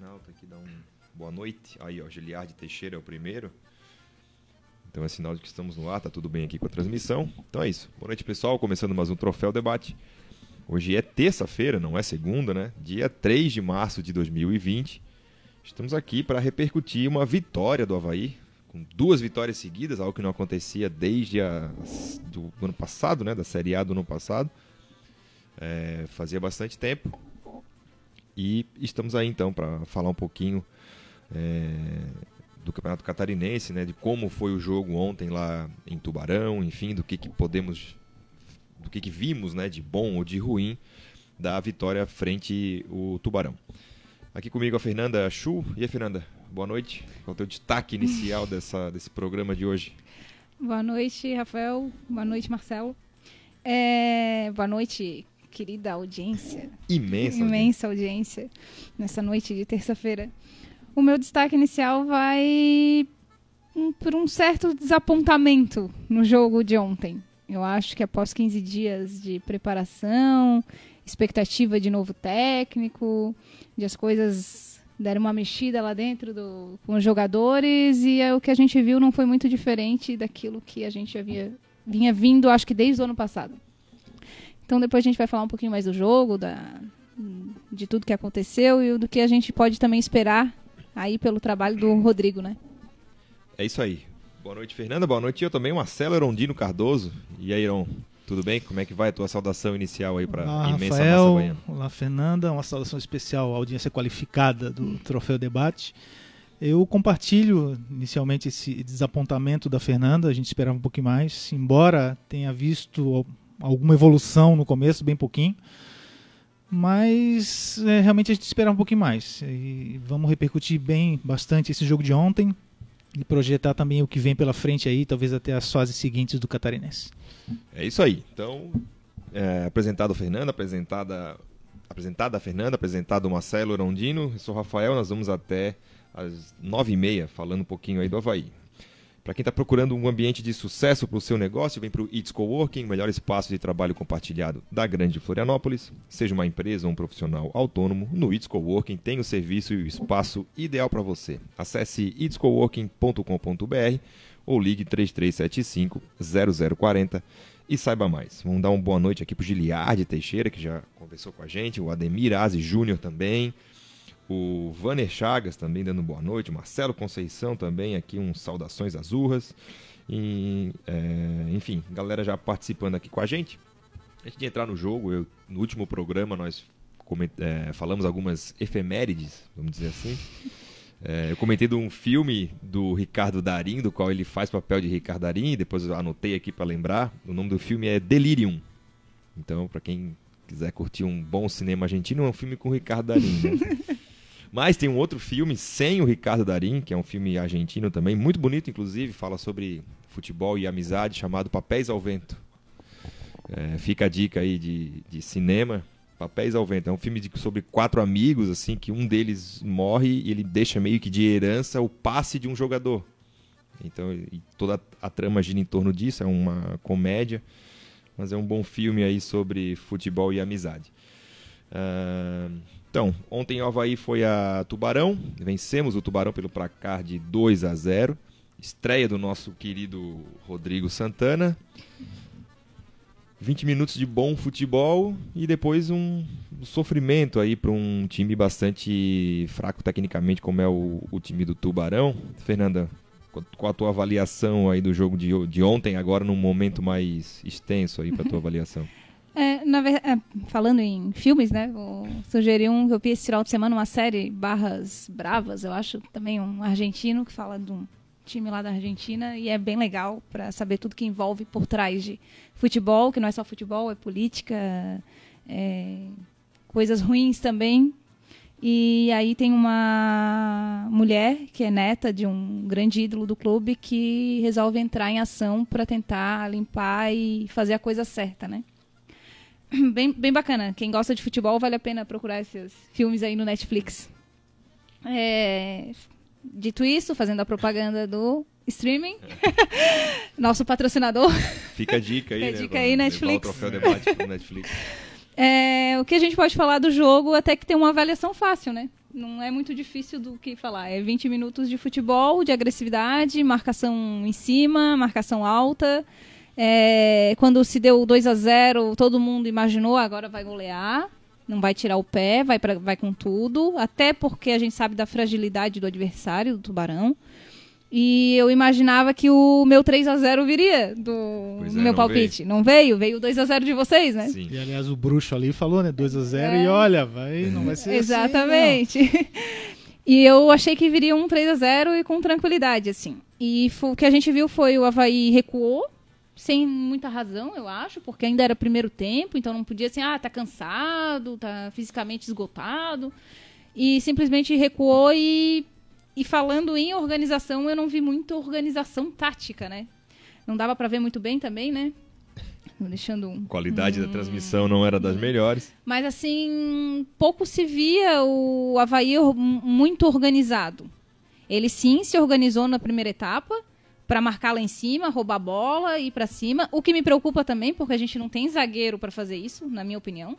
internauta aqui dar um boa noite. Aí, ó, Giliardi Teixeira é o primeiro. Então é sinal de que estamos no ar, tá tudo bem aqui com a transmissão. Então é isso. Boa noite, pessoal. Começando mais um Troféu Debate. Hoje é terça-feira, não é segunda, né? Dia 3 de março de 2020. Estamos aqui para repercutir uma vitória do Havaí, com duas vitórias seguidas, algo que não acontecia desde a, do ano passado, né? Da Série A do ano passado. É, fazia bastante tempo. E estamos aí então para falar um pouquinho é, do Campeonato Catarinense, né, de como foi o jogo ontem lá em Tubarão, enfim, do que, que podemos, do que, que vimos, né, de bom ou de ruim da vitória frente o Tubarão. Aqui comigo a Fernanda Chu. E aí, Fernanda, boa noite. Qual é o teu destaque inicial dessa, desse programa de hoje? Boa noite, Rafael. Boa noite, Marcelo. É... Boa noite, querida audiência. Imensa. Imensa audiência. audiência nessa noite de terça-feira. O meu destaque inicial vai por um certo desapontamento no jogo de ontem. Eu acho que após 15 dias de preparação, expectativa de novo técnico, de as coisas deram uma mexida lá dentro do, com os jogadores e é, o que a gente viu não foi muito diferente daquilo que a gente havia vinha vindo, acho que desde o ano passado. Então depois a gente vai falar um pouquinho mais do jogo, da, de tudo que aconteceu e do que a gente pode também esperar aí pelo trabalho do Rodrigo, né? É isso aí. Boa noite, Fernanda. Boa noite. Eu também, Marcelo Erondino Cardoso. E aí, Iron, tudo bem? Como é que vai a tua saudação inicial aí para a imensa Rafael, massa baiana? Olá, Fernanda. Uma saudação especial à audiência qualificada do Troféu Debate. Eu compartilho inicialmente esse desapontamento da Fernanda, a gente esperava um pouquinho mais, embora tenha visto alguma evolução no começo, bem pouquinho. Mas é, realmente a gente esperava um pouquinho mais. E vamos repercutir bem bastante esse jogo de ontem e projetar também o que vem pela frente aí, talvez até as fases seguintes do Catarinense. É isso aí. Então, é, apresentado a Fernanda, apresentada, apresentada a Fernanda, apresentado o Marcelo Rondino, eu sou o Rafael, nós vamos até às nove e meia falando um pouquinho aí do Havaí. Para quem está procurando um ambiente de sucesso para o seu negócio, vem para o It's Coworking, melhor espaço de trabalho compartilhado da Grande Florianópolis. Seja uma empresa ou um profissional autônomo, no It's Coworking tem o serviço e o espaço ideal para você. Acesse itscoworking.com.br ou ligue 3375 0040 e saiba mais. Vamos dar uma boa noite aqui para o Giliardi Teixeira, que já conversou com a gente, o Ademir Aze Júnior também o Vaner Chagas também dando boa noite, Marcelo Conceição também aqui, um saudações azurras. E, é, enfim, galera já participando aqui com a gente. Antes de entrar no jogo, eu, no último programa nós é, falamos algumas efemérides, vamos dizer assim. É, eu comentei de um filme do Ricardo Darim, do qual ele faz papel de Ricardo Darim, depois eu anotei aqui para lembrar. O nome do filme é Delirium. Então, para quem quiser curtir um bom cinema argentino, é um filme com o Ricardo Darim. Né? Mas tem um outro filme sem o Ricardo Darim, que é um filme argentino também, muito bonito, inclusive, fala sobre futebol e amizade, chamado Papéis ao Vento. É, fica a dica aí de, de cinema. Papéis ao Vento. É um filme de, sobre quatro amigos, assim, que um deles morre e ele deixa meio que de herança o passe de um jogador. Então, toda a trama gira em torno disso, é uma comédia, mas é um bom filme aí sobre futebol e amizade. Uh, então, ontem o Havaí foi a Tubarão, vencemos o Tubarão pelo placar de 2 a 0. Estreia do nosso querido Rodrigo Santana. 20 minutos de bom futebol e depois um, sofrimento aí para um time bastante fraco tecnicamente, como é o, o, time do Tubarão. Fernanda, qual a tua avaliação aí do jogo de, de ontem, agora num momento mais extenso aí para tua avaliação? É, na é, falando em filmes, né? Vou sugerir um que eu vi esse final de semana, uma série Barras Bravas, eu acho, também um argentino que fala de um time lá da Argentina e é bem legal para saber tudo que envolve por trás de futebol, que não é só futebol, é política, é, coisas ruins também. E aí tem uma mulher que é neta de um grande ídolo do clube que resolve entrar em ação para tentar limpar e fazer a coisa certa, né? bem, bem bacana. Quem gosta de futebol, vale a pena procurar esses filmes aí no Netflix. É, dito isso, fazendo a propaganda do streaming, nosso patrocinador. Fica a dica aí, Fica a né, dica aí, Netflix. O troféu debate pro Netflix. É, o que a gente pode falar do jogo até que tem uma avaliação fácil, né? Não é muito difícil do que falar. É 20 minutos de futebol, de agressividade, marcação em cima, marcação alta. É, quando se deu 2 a 0 todo mundo imaginou agora vai golear, não vai tirar o pé, vai, pra, vai com tudo. Até porque a gente sabe da fragilidade do adversário, do Tubarão. E eu imaginava que o meu 3 a 0 viria do, Pois é, meu não palpite. Não veio? Veio o 2 a 0 de vocês, né? Sim. E aliás, o bruxo ali falou, né? 2 a 0 É. e olha, vai, não vai ser Exatamente. e eu achei que viria um 3 a 0 e com tranquilidade, assim. E o que a gente viu foi o Havaí recuou, sem muita razão, eu acho, porque ainda era primeiro tempo, então não podia assim, ah, tá cansado, tá fisicamente esgotado. E simplesmente recuou e, e falando em organização, eu não vi muita organização tática, né? Não dava pra ver muito bem também, né? Deixando um qualidade da Hum. transmissão não era das melhores. mas assim, pouco se via o Havaí muito organizado. Ele sim se organizou na primeira etapa para marcar lá em cima, roubar a bola e ir para cima. O que me preocupa também, porque a gente não tem zagueiro para fazer isso, na minha opinião.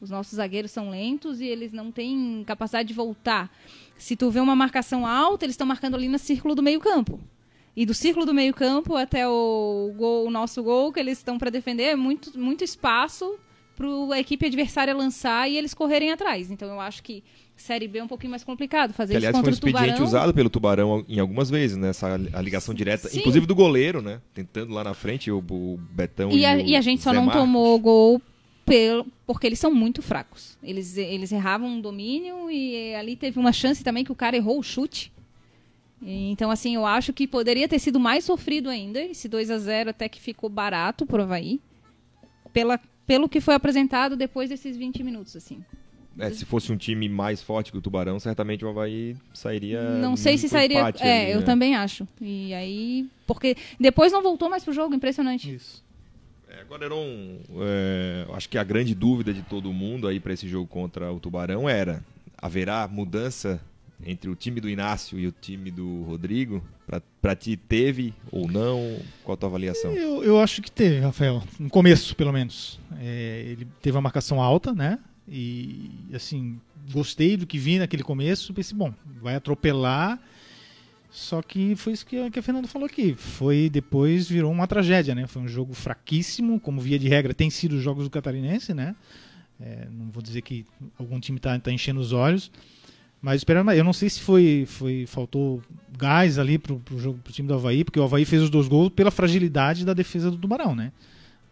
Os nossos zagueiros são lentos e eles não têm capacidade de voltar. Se tu vê uma marcação alta, eles estão marcando ali no círculo do meio-campo. E do círculo do meio-campo até o, gol, o nosso gol, que eles estão para defender, é muito, muito espaço para a equipe adversária lançar e eles correrem atrás. Então eu acho que Série B é um pouquinho mais complicado. Fazer Que, isso aliás, foi contra um o expediente Tubarão. usado pelo Tubarão em algumas vezes, né? Essa a ligação direta, Sim. inclusive do goleiro, né? Tentando lá na frente o, o Betão e, E a, o e a gente só Zé não Marcos. tomou gol pelo, porque eles são muito fracos. Eles, eles erravam um domínio e ali teve uma chance também que o cara errou o chute. E, Então, assim, eu acho que poderia ter sido mais sofrido ainda. Esse 2 a 0 até que ficou barato pro Havaí. Pela, pelo que foi apresentado depois desses 20 minutos, assim. É, se fosse um time mais forte que o Tubarão, certamente o Havaí sairia. Não sei se sairia. É, ali, eu né? também acho. E aí. Porque depois não voltou mais pro jogo, impressionante. Isso. É, agora era um. é, acho que a grande dúvida de todo mundo aí para esse jogo contra o Tubarão era: haverá mudança entre o time do Inácio e o time do Rodrigo? Pra- Pra ti teve ou não? Qual a tua avaliação? Eu, eu acho que teve, Rafael. No começo, pelo menos. É, ele teve uma marcação alta, né? E, assim, gostei do que vi naquele começo. Pensei, bom, vai atropelar. Só que foi isso que a, que a Fernanda falou aqui. Foi depois virou uma tragédia, né? Foi um jogo fraquíssimo, como via de regra tem sido os jogos do Catarinense, né? É, não vou dizer que algum time está tá enchendo os olhos, mas esperando. Eu não sei se foi, foi faltou gás ali pro, pro jogo pro time do Havaí, porque o Havaí fez os dois gols pela fragilidade da defesa do Tubarão, né?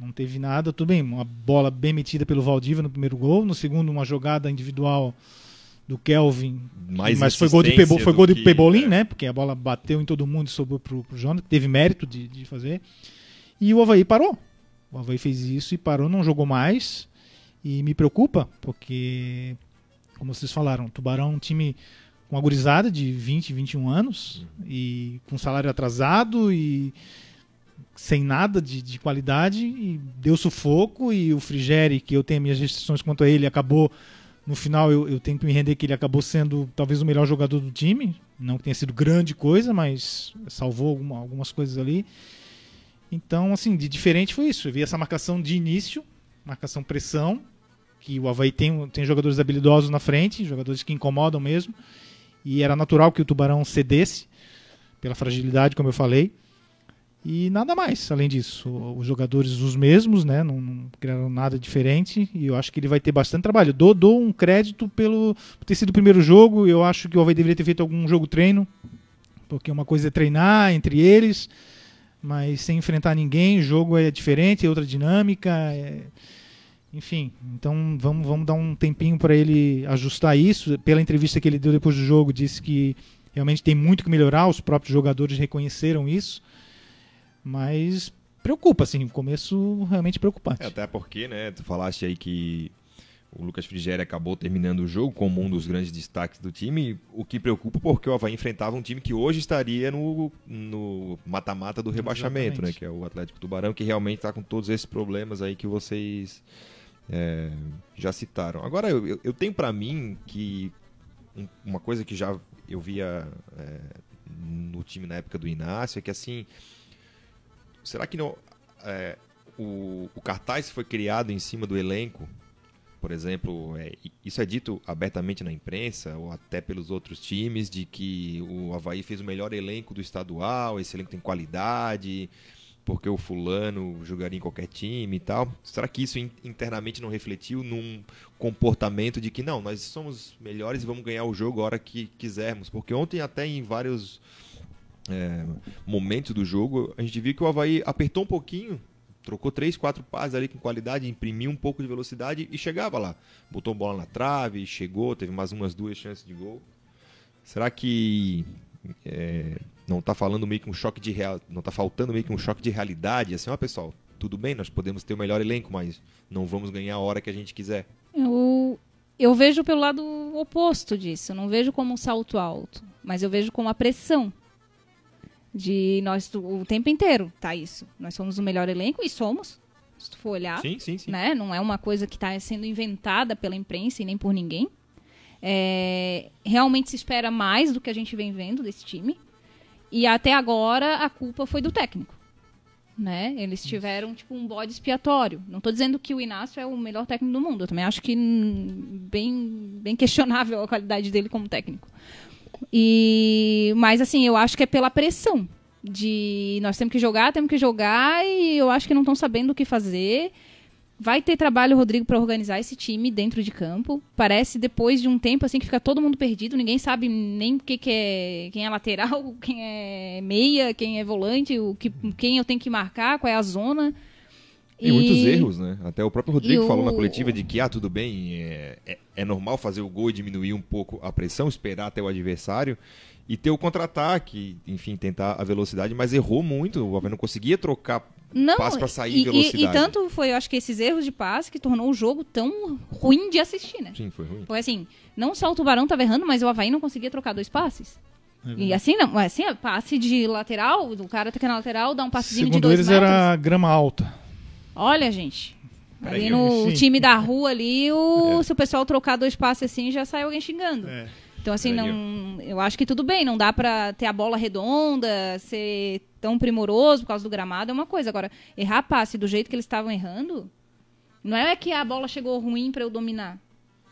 Não teve nada, tudo bem, uma bola bem metida pelo Valdívia no primeiro gol, no segundo uma jogada individual do Kelvin, Mais mas foi gol de, Pebo, foi gol de que- Pebolim, é. né? Porque a bola bateu em todo mundo e sobrou pro, pro Jonathan, teve mérito de, de fazer. E o Havaí parou. O Havaí fez isso e parou, não jogou mais. E me preocupa, porque, como vocês falaram, o Tubarão é um time com uma gurizada de 20, 21 anos e com salário atrasado e sem nada de, de qualidade e deu sufoco e o Frigeri, que eu tenho minhas restrições quanto a ele, acabou no final eu, eu tenho que me render que ele acabou sendo talvez o melhor jogador do time, não que tenha sido grande coisa, mas salvou alguma- algumas coisas ali. Então, assim, de diferente foi isso. Eu vi essa marcação de início, marcação pressão, que o Havaí tem, tem jogadores habilidosos na frente, jogadores que incomodam mesmo, e era natural que o Tubarão cedesse pela fragilidade, como eu falei. E nada mais, além disso. Os jogadores os mesmos, né? Não, não criaram nada diferente. E eu acho que ele vai ter bastante trabalho. Dou, dou um crédito pelo por ter sido o primeiro jogo. Eu acho que o Havaí deveria ter feito algum jogo treino. Porque uma coisa é treinar entre eles, mas sem enfrentar ninguém. O jogo é diferente, é outra dinâmica. é- Enfim, então vamos, vamos dar um tempinho para ele ajustar isso. Pela entrevista que ele deu depois do jogo, disse que realmente tem muito que melhorar. Os próprios jogadores reconheceram isso. Mas preocupa, assim, o começo realmente preocupante. É, até porque, né, tu falaste aí que o Lucas Frigeri acabou terminando o jogo como um dos grandes destaques do time, o que preocupa porque o Havaí enfrentava um time que hoje estaria no mata-mata do rebaixamento, Exatamente. né, que é o Atlético Tubarão, que realmente está com todos esses problemas aí que vocês é, já citaram. Agora, eu, eu- tenho para mim que um- uma coisa que já eu via é, no time na época do Inácio é que assim será que não, é, o, o cartaz foi criado em cima do elenco por exemplo, é, isso é dito abertamente na imprensa ou até pelos outros times de que o Havaí fez o melhor elenco do estadual, esse elenco tem qualidade, porque o fulano jogaria em qualquer time e tal. Será que isso internamente não refletiu num comportamento de que não, nós somos melhores e vamos ganhar o jogo a hora que quisermos? Porque ontem até em vários é, momentos do jogo a gente viu que o Havaí apertou um pouquinho trocou três, quatro passes ali com qualidade, imprimiu um pouco de velocidade e chegava lá. Botou bola na trave, chegou, teve mais umas duas chances de gol. Será que é, não está falando meio que um choque de real, não está faltando meio que um choque de realidade? Assim, ó pessoal, tudo bem, nós podemos ter o melhor elenco, mas não vamos ganhar a hora que a gente quiser. Eu, eu vejo pelo lado oposto disso. Não vejo como um salto alto, mas eu vejo como a pressão de nós o tempo inteiro, tá isso. Nós somos o melhor elenco e somos. Se tu for olhar, sim, sim, sim. Né? Não é uma coisa que está sendo inventada pela imprensa e nem por ninguém. É, realmente se espera mais do que a gente vem vendo desse time. E até agora a culpa foi do técnico. Né? Eles tiveram tipo um bode expiatório. Não estou dizendo que o Inácio é o melhor técnico do mundo. Eu também acho que bem, bem questionável a qualidade dele como técnico. E, mas assim, eu acho que é pela pressão de nós temos que jogar, temos que jogar e eu acho que não estão sabendo o que fazer. Vai ter trabalho, Rodrigo, para organizar esse time dentro de campo. Parece depois de um tempo assim que fica todo mundo perdido, ninguém sabe nem o que, que é, quem é lateral, quem é meia, quem é volante, o que, quem eu tenho que marcar, qual é a zona. Tem e... muitos erros, né? Até o próprio Rodrigo o... falou na coletiva de que, ah, tudo bem, é, é, é, normal fazer o gol e diminuir um pouco a pressão, esperar até o adversário e ter o contra-ataque, enfim, tentar a velocidade, mas errou muito, o Havaí não conseguia trocar não, passe para sair e, velocidade. E, e, tanto foi, eu acho que esses erros de passe que tornou o jogo tão ruim de assistir, né? Sim, foi ruim. Foi assim, não só o Tubarão estava errando, mas o Havaí não conseguia trocar dois passes. É e assim não, assim, passe de lateral, o cara tá aqui na lateral, dá um passezinho Segundo de dois eles metros. era grama alta. Olha, gente. Ali no Sim. time da rua ali, o, é. se o pessoal trocar dois passes assim, já sai alguém xingando. É. Então, assim, não, eu acho que tudo bem, não dá pra ter a bola redonda, ser tão primoroso por causa do gramado, é uma coisa. Agora, errar passe do jeito que eles estavam errando, não é que a bola chegou ruim para eu dominar.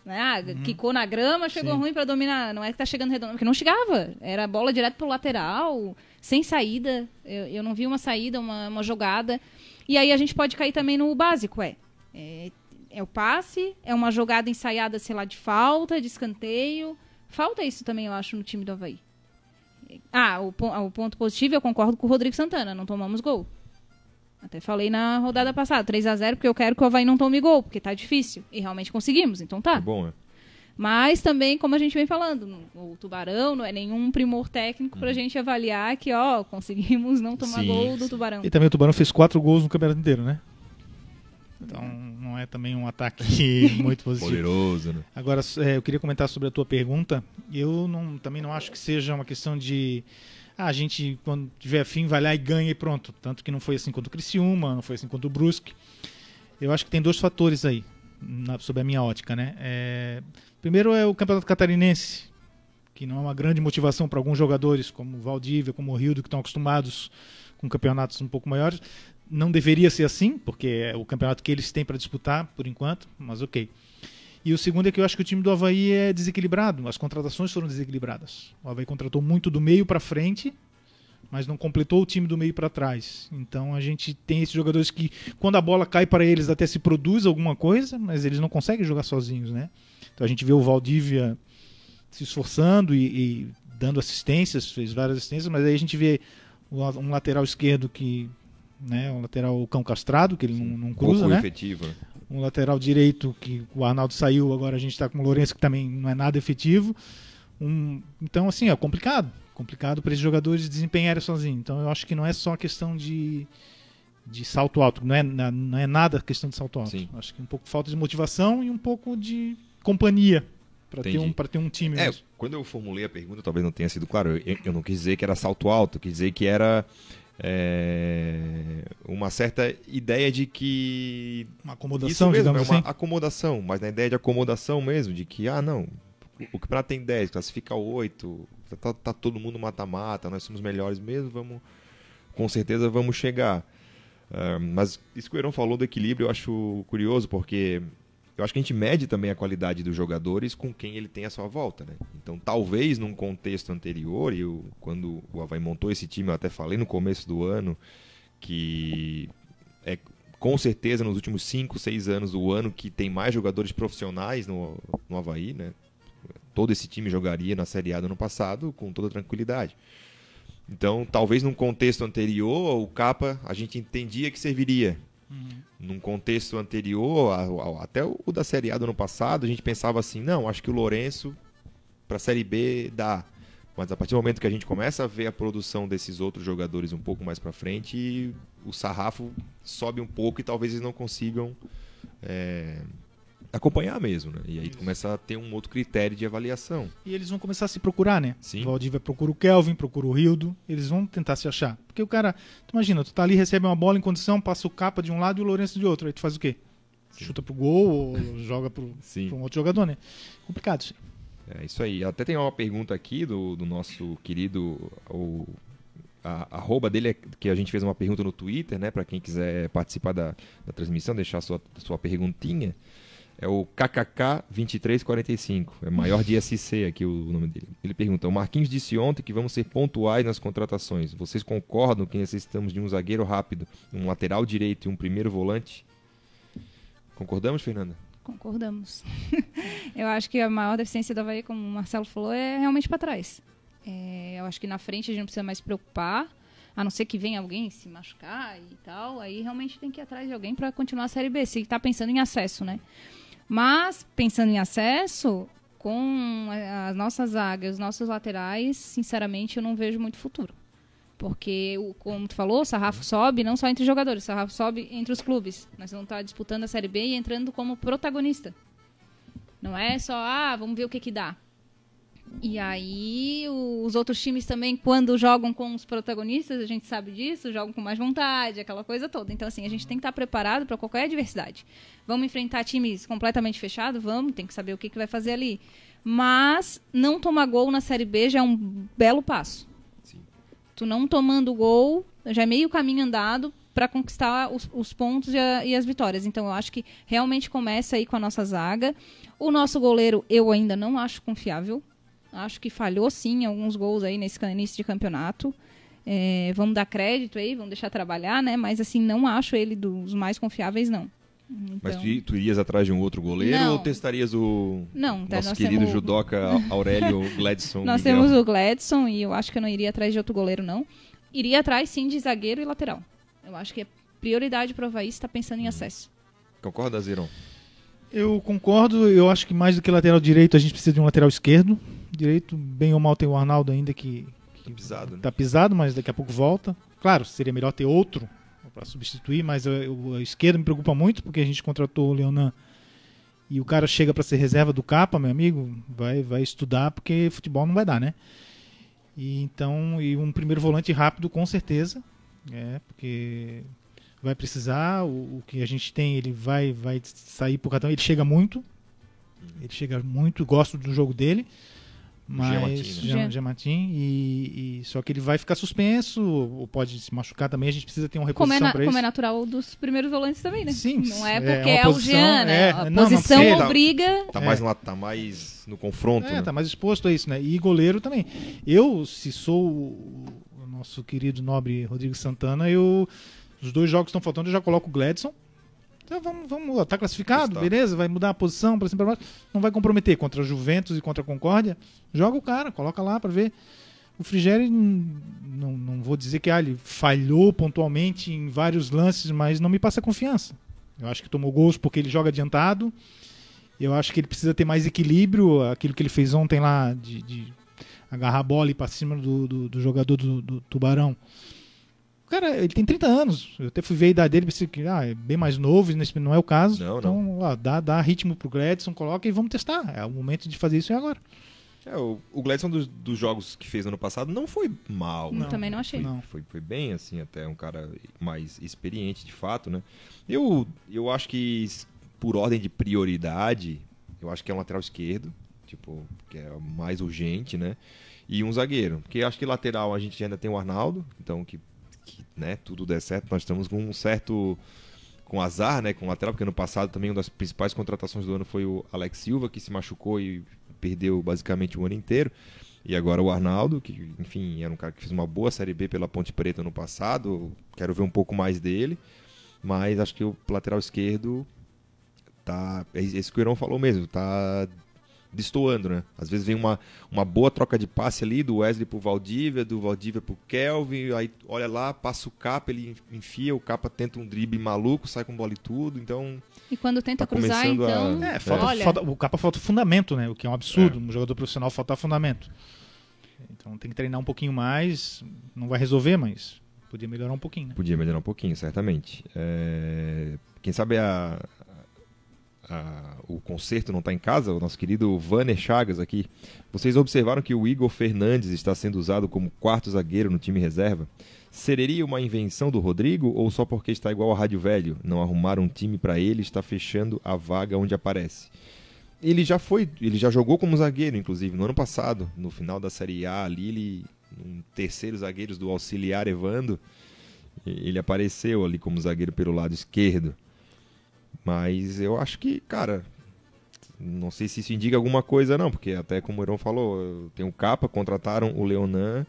Né? Ah, uhum. quicou na grama, chegou Sim. ruim para dominar. Não é que tá chegando redondo, porque não chegava. Era bola direto pro lateral, sem saída. Eu, eu não vi uma saída, uma, uma jogada. E aí a gente pode cair também no básico, é, é, é o passe, é uma jogada ensaiada, sei lá, de falta, de escanteio. Falta isso também, eu acho, no time do Havaí. Ah, o, o ponto positivo, eu concordo com o Rodrigo Santana, não tomamos gol. Até falei na rodada passada, 3 a 0 porque eu quero que o Havaí não tome gol, porque tá difícil. E realmente conseguimos, então tá. É bom, é. Mas também, como a gente vem falando, o Tubarão não é nenhum primor técnico para a uhum. gente avaliar que, ó, conseguimos não tomar sim, gol do Tubarão. E também o Tubarão fez quatro gols no campeonato inteiro, né? Então não é também um ataque muito positivo. Poderoso, né? Agora, é, eu queria comentar sobre a tua pergunta. Eu não, também não acho que seja uma questão de ah, a gente, quando tiver fim, vai lá e ganha e pronto. Tanto que não foi assim contra o Criciúma, não foi assim contra o Brusque. Eu acho que tem dois fatores aí, na, sob a minha ótica, né? É, Primeiro é o Campeonato Catarinense, que não é uma grande motivação para alguns jogadores, como o Valdívia, como o Rildo, que estão acostumados com campeonatos um pouco maiores. Não deveria ser assim, porque é o campeonato que eles têm para disputar, por enquanto, mas ok. E o segundo é que eu acho que o time do Havaí é desequilibrado, as contratações foram desequilibradas. O Havaí contratou muito do meio para frente, mas não completou o time do meio para trás. Então a gente tem esses jogadores que, quando a bola cai para eles, até se produz alguma coisa, mas eles não conseguem jogar sozinhos, né? Então a gente vê o Valdívia se esforçando e, e dando assistências, fez várias assistências, mas aí a gente vê um lateral esquerdo que, né, um lateral cão castrado, que ele não, não cruza, Pouco né? efetivo. Um lateral direito que o Arnaldo saiu, agora a gente está com o Lourenço que também não é nada efetivo. Um, então, assim, é complicado. Complicado para esses jogadores desempenharem sozinhos. Então, eu acho que não é só questão de, de salto alto. Não é, não é nada questão de salto alto. Sim. Acho que um pouco falta de motivação e um pouco de companhia para ter, um, ter um time. É, mesmo. quando eu formulei a pergunta, talvez não tenha sido claro. Eu, eu não quis dizer que era salto alto, quis dizer que era é, uma certa ideia de que. Uma acomodação, mesmo, digamos é uma assim. acomodação, mas na ideia de acomodação mesmo, de que, ah, não, o campeonato tem 10, classifica 8, tá, tá, tá todo mundo mata-mata, nós somos melhores mesmo, vamos. Com certeza vamos chegar. Uh, mas isso que o Heron falou do equilíbrio eu acho curioso, porque eu acho que a gente mede também a qualidade dos jogadores com quem ele tem à sua volta, né? Então, talvez num contexto anterior, e quando o Havaí montou esse time, eu até falei no começo do ano que é com certeza nos últimos 5, 6 anos o ano que tem mais jogadores profissionais no, no Havaí, né? Todo esse time jogaria na Série A do ano passado com toda tranquilidade. Então, talvez num contexto anterior, o Capa a gente entendia que serviria. Uhum. Num contexto anterior, até o da Série A do ano passado, a gente pensava assim: não, acho que o Lourenço para a Série B dá. Mas a partir do momento que a gente começa a ver a produção desses outros jogadores um pouco mais para frente, o sarrafo sobe um pouco e talvez eles não consigam é, acompanhar mesmo, né? E aí Isso. começa a ter um outro critério de avaliação. E eles vão começar a se procurar, né? Sim. O Valdívia procura o Kelvin, procura o Rildo, eles vão tentar se achar. Porque o cara, tu imagina, tu tá ali, recebe uma bola em condição, passa o capa de um lado e o Lourenço de outro, aí tu faz o quê? Sim. Chuta pro gol ou joga pro, pro um outro jogador, né? Complicado isso. É isso aí. Até tem uma pergunta aqui do, do nosso querido o, a arroba dele é que a gente fez uma pergunta no Twitter, né? Para quem quiser participar da, da transmissão, deixar sua, sua perguntinha. É o KKK2345. É maior de SC aqui o nome dele. Ele pergunta: O Marquinhos disse ontem que vamos ser pontuais nas contratações. Vocês concordam que necessitamos de um zagueiro rápido, um lateral direito e um primeiro volante? Concordamos, Fernanda? Concordamos. eu acho que a maior deficiência do Havaí, como o Marcelo falou, é realmente para trás. É, eu acho que na frente a gente não precisa mais se preocupar, a não ser que venha alguém se machucar e tal. Aí realmente tem que ir atrás de alguém para continuar a Série B, se está pensando em acesso, né? Mas, pensando em acesso, com as nossas zagas, os nossos laterais, sinceramente, eu não vejo muito futuro. Porque, como tu falou, o sarrafo sobe não só entre os jogadores, o sarrafo sobe entre os clubes. Nós vamos estar disputando a Série B e entrando como protagonista. Não é só, ah, vamos ver o que que dá. E aí, os outros times também, quando jogam com os protagonistas, a gente sabe disso, jogam com mais vontade, aquela coisa toda. Então, assim, a gente tem que estar preparado para qualquer adversidade. Vamos enfrentar times completamente fechados? Vamos, tem que saber o que, que vai fazer ali. Mas não tomar gol na Série B já é um belo passo. Sim. Tu não tomando gol já é meio caminho andado para conquistar os, os pontos e, a, e, as vitórias. Então, eu acho que realmente começa aí com a nossa zaga. O nosso goleiro eu ainda não acho confiável. Acho que falhou sim alguns gols aí nesse início de campeonato. É, vamos dar crédito aí, vamos deixar trabalhar, né? Mas assim, não acho ele dos mais confiáveis, não. Então... Mas tu, tu, irias atrás de um outro goleiro não. ou testarias o não, tá, nosso querido temos... judoca Aurélio Gladson? nós Miguel. temos o Gladson e eu acho que eu não iria atrás de outro goleiro, não. Iria atrás, sim, de zagueiro e lateral. Eu acho que é prioridade para o Havaí estar pensando em uhum. acesso. Concorda, Ziron? Eu concordo, eu acho que mais do que lateral direito a gente precisa de um lateral esquerdo direito, bem ou mal tem o Arnaldo ainda que, que tá pisado, né? tá pisado, mas daqui a pouco volta. Claro, seria melhor ter outro para substituir, mas a, a, esquerda me preocupa muito porque a gente contratou o Leonan e o cara chega para ser reserva do capa, meu amigo, vai vai estudar porque futebol não vai dar, né? E então, e um primeiro volante rápido com certeza, é, porque vai precisar, o, o que a gente tem, ele vai vai sair por cartão, ele chega muito. Ele chega muito, gosto do jogo dele. Mas Gematin, né? e, e, só que ele vai ficar suspenso, ou pode se machucar também, a gente precisa ter uma reposição como é para isso. Como é natural dos primeiros volantes também, né? Sim. Não é porque é, é o Jean, né? É, a não, posição não, obriga... Tá, tá mais, no, tá mais no confronto, É, né? tá mais exposto a isso, né? E goleiro também. Eu, se sou o, nosso querido nobre Rodrigo Santana, eu... Os dois jogos que estão faltando, eu já coloco o Gladson, então vamos, vamos tá classificado, Está. beleza? Vai mudar a posição para cima para baixo. Não vai comprometer contra a Juventus e contra a Concórdia. Joga o cara, coloca lá para ver. O Frigeri, não, não vou dizer que ah, ele falhou pontualmente em vários lances, mas não me passa confiança. Eu acho que tomou gols porque ele joga adiantado. Eu acho que ele precisa ter mais equilíbrio. Aquilo que ele fez ontem lá, de, de agarrar a bola e ir para cima do, do, do jogador do, do Tubarão cara, ele tem 30 anos. Eu até fui ver a idade dele, pensei que ah, é bem mais novo, não é o caso. Não, então, não. Ó, dá, dá ritmo pro Gladson, coloca e vamos testar. É o momento de fazer isso é agora. É, o, o Gladson dos, dos, jogos que fez ano passado não foi mal. Não, Também não achei. Não. Foi, foi bem, assim, até um cara mais experiente de fato, né? Eu, eu acho que, por ordem de prioridade, eu acho que é um lateral esquerdo, tipo, que é mais urgente, né? E um zagueiro. Porque acho que lateral a gente ainda tem o Arnaldo, então que que né, tudo der certo, nós estamos com um certo com azar, né, com lateral, porque no passado também uma das principais contratações do ano foi o Alex Silva, que se machucou e perdeu basicamente o ano inteiro. E agora o Arnaldo, que, enfim, era um cara que fez uma boa Série B pela Ponte Preta no passado. Quero ver um pouco mais dele. Mas acho que o lateral esquerdo tá. É isso que o Irão falou mesmo, tá destoando, né? Às vezes vem uma, uma boa troca de passe ali do Wesley pro Valdívia, do Valdívia pro Kelvin, aí olha lá, passa o capa, ele enfia, o capa tenta um drible maluco, sai com bola e tudo, então... E quando tenta tá cruzar, então... A... É, falta, olha... falta, o capa falta fundamento, né? O que é um absurdo, é. um jogador profissional faltar fundamento. Então tem que treinar um pouquinho mais, não vai resolver, mas podia melhorar um pouquinho, né? Podia melhorar um pouquinho, certamente. É... Quem sabe a, o concerto não está em casa, o nosso querido Vanner Chagas aqui. Vocês observaram que o Igor Fernandes está sendo usado como quarto zagueiro no time reserva? Seria uma invenção do Rodrigo ou só porque está igual ao Rádio Velho? Não arrumar um time para ele está fechando a vaga onde aparece. Ele já foi, ele já jogou como zagueiro, inclusive, no ano passado, no final da Série A ali, ele, um terceiro zagueiro do auxiliar Evando, ele apareceu ali como zagueiro pelo lado esquerdo. Mas eu acho que, cara, não sei se isso indica alguma coisa não, porque até como o Irão falou, tem o Capa, contrataram o Leonan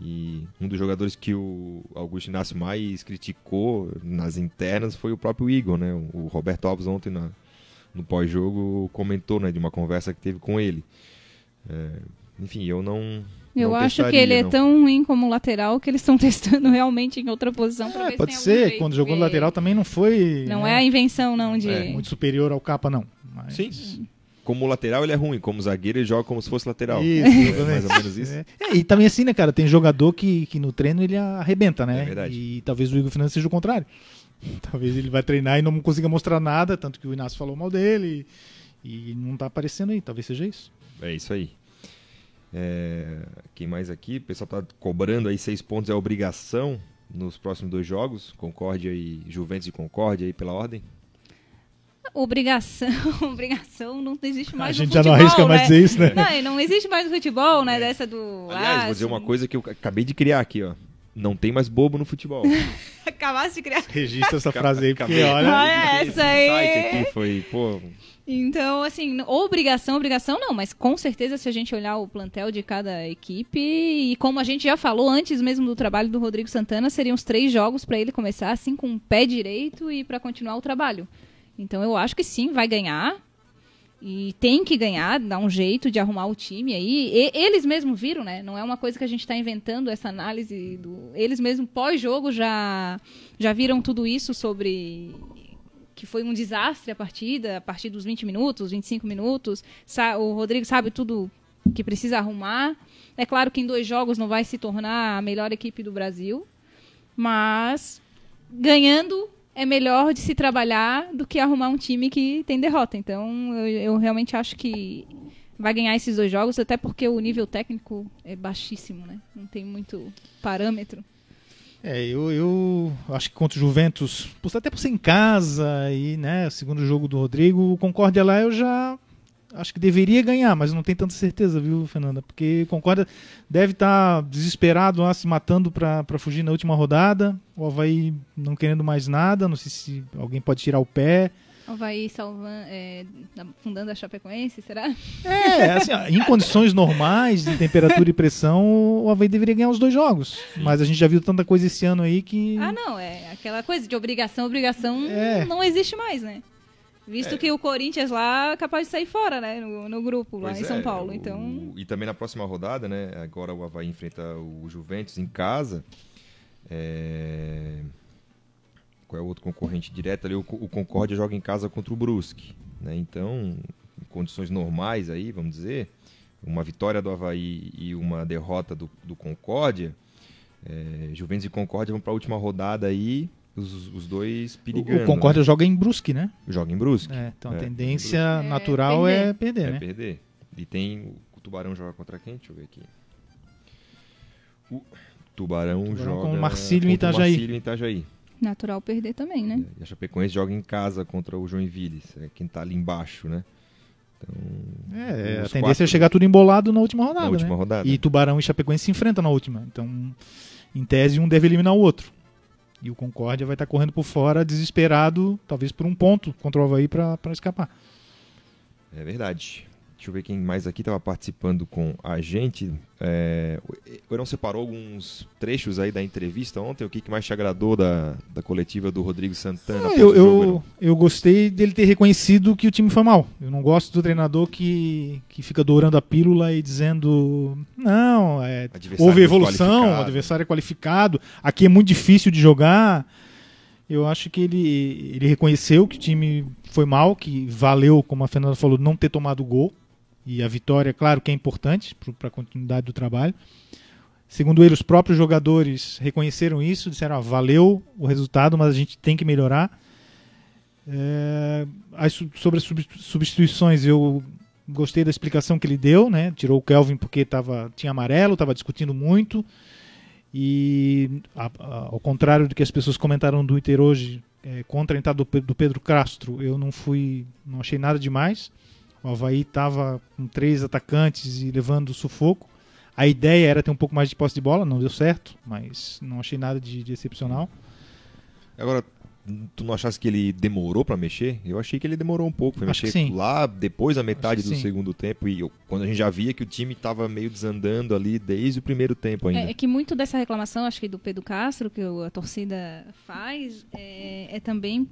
e um dos jogadores que o Augusto Inácio mais criticou nas internas foi o próprio Igor, né? O Roberto Alves ontem na, no pós-jogo comentou, né, de uma conversa que teve com ele. É, enfim, eu não eu acho que ele é tão ruim como lateral que eles estão testando realmente em outra posição. É, pode ser, quando jogou no lateral também não foi. Não né, é a invenção, não, de. É. Muito superior ao capa, não. Mas... Sim. Como lateral ele é ruim, como zagueiro ele joga como se fosse lateral. Isso, é, mais ou menos isso. É. é. e também assim, né, cara, tem jogador que, que no treino ele arrebenta, né? É verdade. E talvez o Igor Fernandes seja o contrário. Talvez ele vai treinar e não consiga mostrar nada, tanto que o Inácio falou mal dele e, e não tá aparecendo aí, talvez seja isso. É isso aí. É, quem mais aqui? O pessoal está cobrando aí seis pontos, é obrigação nos próximos dois jogos. Concórdia e Juventus e Concórdia aí pela ordem. Obrigação, obrigação não existe mais A gente futebol, já não arrisca né? mais dizer isso, né? Não, não existe mais no futebol, né? É. Dessa do. Aliás, ah, vou dizer uma coisa que eu acabei de criar aqui, ó. Não tem mais bobo no futebol. Acabaste de criar. Registra essa frase aí, porque olha. Olha essa aí. Aqui foi, pô, então, assim, obrigação, obrigação não, mas com certeza se a gente olhar o plantel de cada equipe, e como a gente já falou antes mesmo do trabalho do Rodrigo Santana, seriam os três jogos para ele começar assim com o pé direito e para continuar o trabalho. Então eu acho que sim, vai ganhar. E tem que ganhar, dar um jeito de arrumar o time aí. E, eles mesmos viram, né? Não é uma coisa que a gente está inventando essa análise do. Eles mesmos pós-jogo já já viram tudo isso sobre que foi um desastre a partida, a partir dos 20 minutos, 25 minutos. O Rodrigo sabe tudo que precisa arrumar. É claro que em dois jogos não vai se tornar a melhor equipe do Brasil, mas ganhando é melhor de se trabalhar do que arrumar um time que tem derrota. Então, eu, eu realmente acho que vai ganhar esses dois jogos, até porque o nível técnico é baixíssimo, né? Não tem muito parâmetro. É, eu, eu acho que contra o Juventus, até por ser em casa e, né, segundo jogo do Rodrigo, o Concórdia lá eu já acho que deveria ganhar, mas não tenho tanta certeza, viu, Fernanda? Porque o Concórdia deve estar tá desesperado lá, se matando para fugir na última rodada, o Havaí não querendo mais nada, não sei se alguém pode tirar o pé. Havaí salvando, é, fundando a Chapecoense, será? É, assim, em condições normais de temperatura e pressão, o Havaí deveria ganhar os dois jogos. Mas a gente já viu tanta coisa esse ano aí que. Ah, não, é aquela coisa de obrigação, obrigação é. não existe mais, né? Visto é. que o Corinthians lá é capaz de sair fora, né? No, no grupo, lá pois em São é, Paulo. Então... O, e também na próxima rodada, né? Agora o Havaí enfrenta o Juventus em casa. É qual é o outro concorrente direto ali, o, o Concórdia joga em casa contra o Brusque. Né? Então, em condições normais aí, vamos dizer, uma vitória do Havaí e uma derrota do, do Concórdia, é, Juventus e Concórdia vão para a última rodada aí, os, os dois perigando. O, Concórdia né? joga em Brusque, né? Joga em Brusque. É, então a é, tendência natural é perder, é né? perder. E tem o Tubarão joga contra quem? Deixa eu ver aqui. O Tubarão, Tubarão joga com o Marcílio em Itajaí. Marcílio em Itajaí. Natural perder também, né? É, e a Chapecoense joga em casa contra o Joinville, é quem tá ali embaixo, né? Então, é, a tendência quatro... é chegar tudo embolado na última rodada, na última né? rodada. E Tubarão e Chapecoense se enfrentam na última. Então, em tese, um deve eliminar o outro. E o Concórdia vai estar correndo por fora, desesperado, talvez por um ponto contra o Havaí para escapar. É verdade. Deixa eu ver quem mais aqui estava participando com a gente. É, o Heron separou alguns trechos aí da entrevista ontem. O que, que mais te agradou da, da coletiva do Rodrigo Santana? Ah, eu, eu, eu, gostei dele ter reconhecido que o time foi mal. Eu não gosto do treinador que, que fica dourando a pílula e dizendo: não, é, houve evolução, o adversário é qualificado, aqui é muito difícil de jogar. Eu acho que ele, ele reconheceu que o time foi mal, que valeu, como a Fernanda falou, não ter tomado gol. E a vitória, claro que é importante para a continuidade do trabalho. Segundo ele, os próprios jogadores reconheceram isso, disseram: ah, valeu o resultado, mas a gente tem que melhorar. É, sobre as substituições, eu gostei da explicação que ele deu, né? Tirou o Kelvin porque tava, tinha amarelo, estava discutindo muito. E a, a, ao contrário do que as pessoas comentaram do Inter hoje, é, contra a entrada do, do Pedro Castro, eu não fui, não achei nada demais. O Havaí estava com três atacantes e levando sufoco. A ideia era ter um pouco mais de posse de bola, não deu certo, mas não achei nada de, de excepcional. Agora, tu não achasse que ele demorou para mexer? Eu achei que ele demorou um pouco. Foi Acho mexer lá depois da metade do sim. segundo tempo e eu, quando a gente já via que o time estava meio desandando ali desde o primeiro tempo ainda. É, é, que muito dessa reclamação, acho que do Pedro Castro, que a torcida faz, é, é também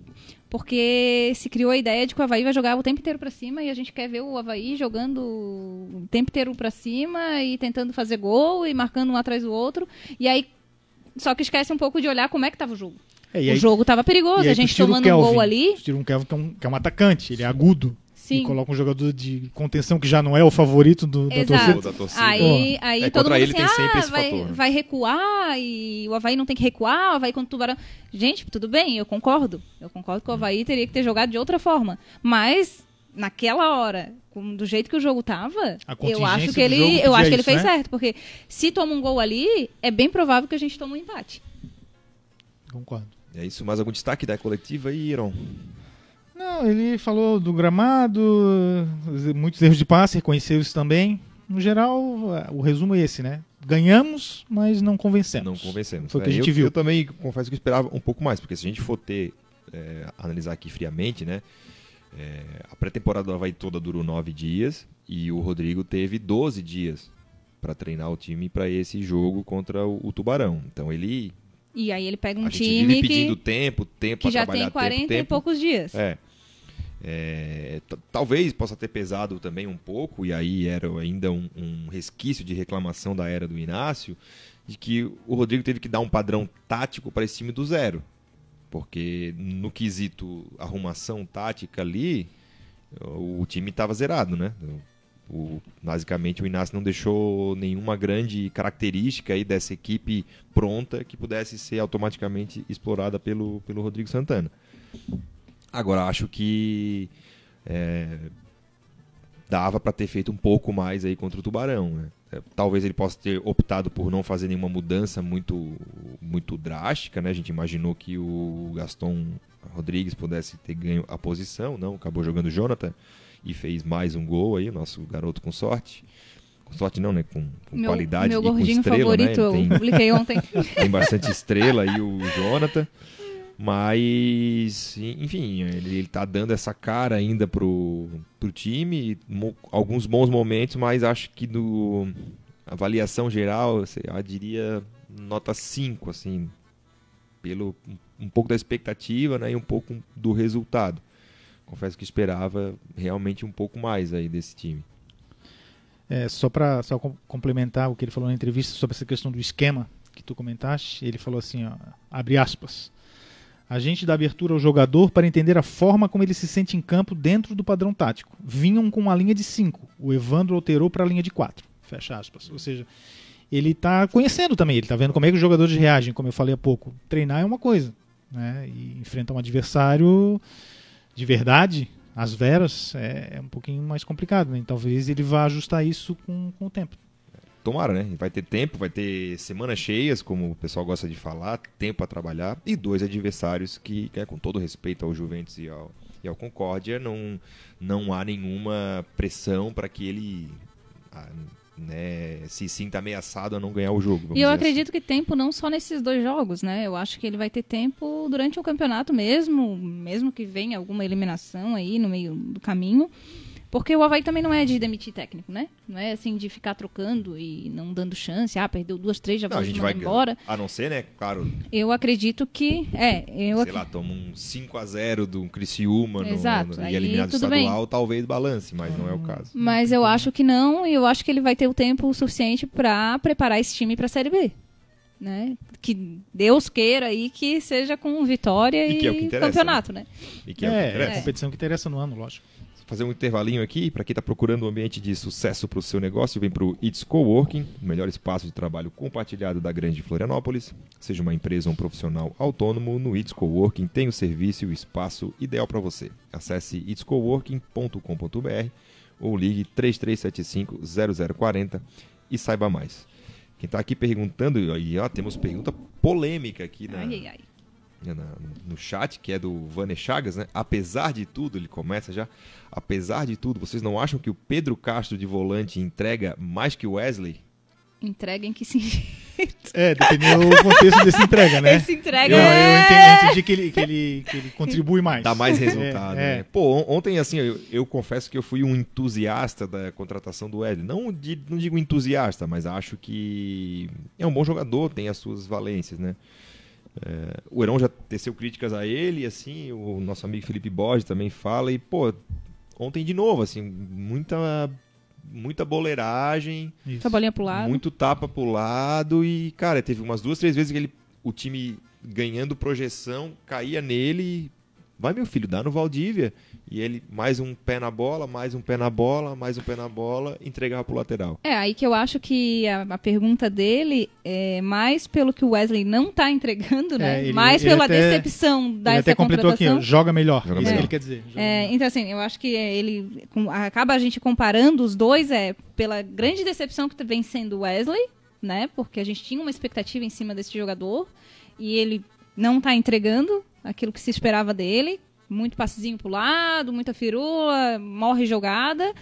porque se criou a ideia de que o Havaí vai jogar o tempo inteiro para cima e a gente quer ver o Havaí jogando o tempo inteiro para cima e tentando fazer gol e marcando um atrás do outro. E aí, só que esquece um pouco de olhar como é que estava o jogo. É, aí, o jogo estava perigoso, a gente tomando um gol ali. Tira um Kelvin que é um, que é um atacante, ele é agudo. Sim. E coloca um jogador de contenção que já não é o favorito do, da, torcida. da torcida. Aí, aí é, todo mundo ele assim, ah, vai, fator, né? vai recuar e o Havaí não tem que recuar, o Havaí contra o Tubarão. Gente, tudo bem, eu concordo. Eu concordo que o Havaí teria que ter jogado de outra forma. Mas naquela hora, do jeito que o jogo tava, eu acho que ele, eu acho que ele fez né? certo, porque se toma um gol ali, é bem provável que a gente tome um empate. Concordo. É isso, mais algum destaque da coletiva aí, Iron? Não, ele falou do gramado, muitos erros de passe, reconheceu isso também. No geral, o resumo é esse, né? Ganhamos, mas não convencemos. Não convencemos. Foi o que é, a gente eu, viu. Eu também confesso que esperava um pouco mais, porque se a gente for ter, é, analisar aqui friamente, né? É, a pré-temporada Havaí toda durou nove dias e o Rodrigo teve 12 dias para treinar o time para esse jogo contra o, o Tubarão. Então ele e aí ele pega um a time gente pedindo que, tempo, tempo que já tem 40 tempo, tempo. e poucos dias. É. É, talvez possa ter pesado também um pouco, e aí era ainda um, um, resquício de reclamação da era do Inácio, de que o Rodrigo teve que dar um padrão tático para esse time do zero. Porque no quesito arrumação tática ali, o time estava zerado, né? O, basicamente o Inácio não deixou nenhuma grande característica aí dessa equipe pronta que pudesse ser automaticamente explorada pelo, pelo Rodrigo Santana. Agora, acho que é, dava para ter feito um pouco mais aí contra o Tubarão. Né? É, talvez ele possa ter optado por não fazer nenhuma mudança muito, muito drástica. Né? A gente imaginou que o Gaston Rodrigues pudesse ter ganho a posição, não, acabou jogando o Jonathan e fez mais um gol aí, o nosso garoto com sorte. Com sorte não, né? Com, com meu, qualidade meu e com estrela, né? favorito, né? Tem, publiquei ontem. Tem bastante estrela aí o Jonathan. Mas, enfim, ele, está dando essa cara ainda pro, pro time, alguns bons momentos, mas acho que do avaliação geral, eu diria nota 5, assim, pelo um pouco da expectativa, né, e um pouco do resultado. Confesso que esperava realmente um pouco mais aí desse time. É, só para só complementar o que ele falou na entrevista sobre essa questão do esquema que tu comentaste, ele falou assim, ó, abre aspas, a gente dá abertura ao jogador para entender a forma como ele se sente em campo dentro do padrão tático. Vinham com uma linha de 5, o Evandro alterou para a linha de 4. Fecha aspas. Ou seja, ele está conhecendo também, ele está vendo como é que os jogadores reagem, como eu falei há pouco. Treinar é uma coisa, né? E enfrentar um adversário de verdade, as veras, é, é um pouquinho mais complicado, né? Talvez ele vá ajustar isso com, com o tempo. Tomara, né? Vai ter tempo, vai ter semanas cheias, como o pessoal gosta de falar, tempo a trabalhar, e dois adversários que, é, com todo respeito ao Juventus e ao, e ao Concórdia, não, não há nenhuma pressão para que ele ah, né, se sinta ameaçado a não ganhar o jogo. E eu acredito assim. que tempo não só nesses dois jogos, né? Eu acho que ele vai ter tempo durante o campeonato mesmo, mesmo que venha alguma eliminação aí no meio do caminho. Porque o Havaí também não é de demitir técnico, né? Não é assim de ficar trocando e não dando chance. Ah, perdeu duas, três, já não, a gente vai embora. A não ser, né? Claro. Eu acredito que. É, eu Sei ac... lá, toma um 5x0 do Criciúma Exato. no, no, e eliminado estadual, bem. talvez balance, mas não é o caso. Mas eu acho que não, e eu acho que ele vai ter o tempo suficiente para preparar esse time para a Série B. Né? Que Deus queira aí que seja com vitória e, e é campeonato, né? né? E que é, é, é a competição que interessa no ano, lógico fazer um intervalinho aqui. Para quem está procurando um ambiente de sucesso para o seu negócio, vem para o It's Coworking, o melhor espaço de trabalho compartilhado da grande Florianópolis. Seja uma empresa ou um profissional autônomo, no It's Coworking tem o serviço e o espaço ideal para você. Acesse itscoworking.com.br ou ligue 3375-0040 e saiba mais. Quem está aqui perguntando, e ó, temos pergunta polêmica aqui na, ai, ai. Né, no chat, que é do Vane Chagas, né? Apesar de tudo, ele começa já. Apesar de tudo, vocês não acham que o Pedro Castro de volante entrega mais que o Wesley? Entrega em que sentido? É, dependendo do contexto desse entrega, né? Esse entrega eu, é... eu, entendi, eu entendi que, ele, que, ele, que ele contribui mais. Dá mais resultado, é, né? É. Pô, ontem, assim, eu, eu, confesso que eu fui um entusiasta da contratação do Wesley. Não, de, não digo entusiasta, mas acho que é um bom jogador, tem as suas valências, né? É, o Heron já teceu críticas a ele, assim, o nosso amigo Felipe Borges também fala, e, pô, ontem de novo, assim, muita muita boleiragem. Muita bolinha pro lado. Muito tapa pro lado e, cara, teve umas duas, três vezes que ele, o time ganhando projeção, caía nele, vai meu filho, dá no Valdívia. E ele, mais um pé na bola, mais um pé na bola, mais um pé na bola, entregava pro lateral. É, aí que eu acho que a, a pergunta dele é mais pelo que o Wesley não tá entregando, né? É, ele, mais ele pela até, decepção da ele até completou aqui, joga melhor. Joga melhor. ele quer dizer. É, então, assim, eu acho que ele com, acaba a gente comparando os dois é pela grande decepção que vem sendo o Wesley, né? Porque a gente tinha uma expectativa em cima desse jogador e ele não tá entregando aquilo que se esperava dele muito passezinho pro lado, muita firula, morre jogada.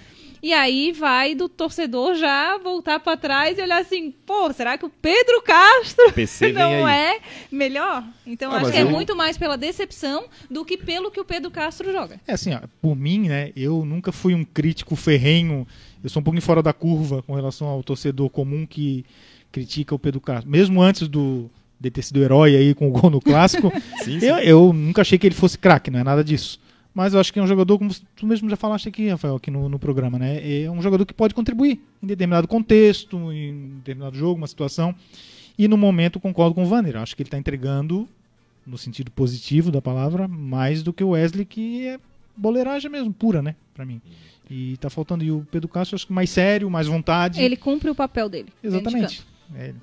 E aí vai do torcedor já voltar para trás e olhar assim, pô, será que o Pedro Castro não é melhor? Então ah, acho que é eu... é muito mais pela decepção do que pelo que o Pedro Castro joga. É assim, ó, por mim, né, eu nunca fui um crítico ferrenho, eu sou um pouquinho fora da curva com relação ao torcedor comum que critica o Pedro Castro. Mesmo antes do de ter sido herói aí com o gol no clássico. sim, sim. Eu, eu, nunca achei que ele fosse craque, não é nada disso. Mas eu acho que é um jogador, como tu mesmo já falaste aqui, Rafael, aqui no, no programa, né? É um jogador que pode contribuir em determinado contexto, em determinado jogo, uma situação. E no momento concordo com o Vander. Acho que ele está entregando, no sentido positivo da palavra, mais do que o Wesley, que é boleiragem mesmo, pura, né? Pra mim. E tá faltando. E o Pedro Castro, acho que mais sério, mais vontade. Ele cumpre o papel dele. Exatamente. É,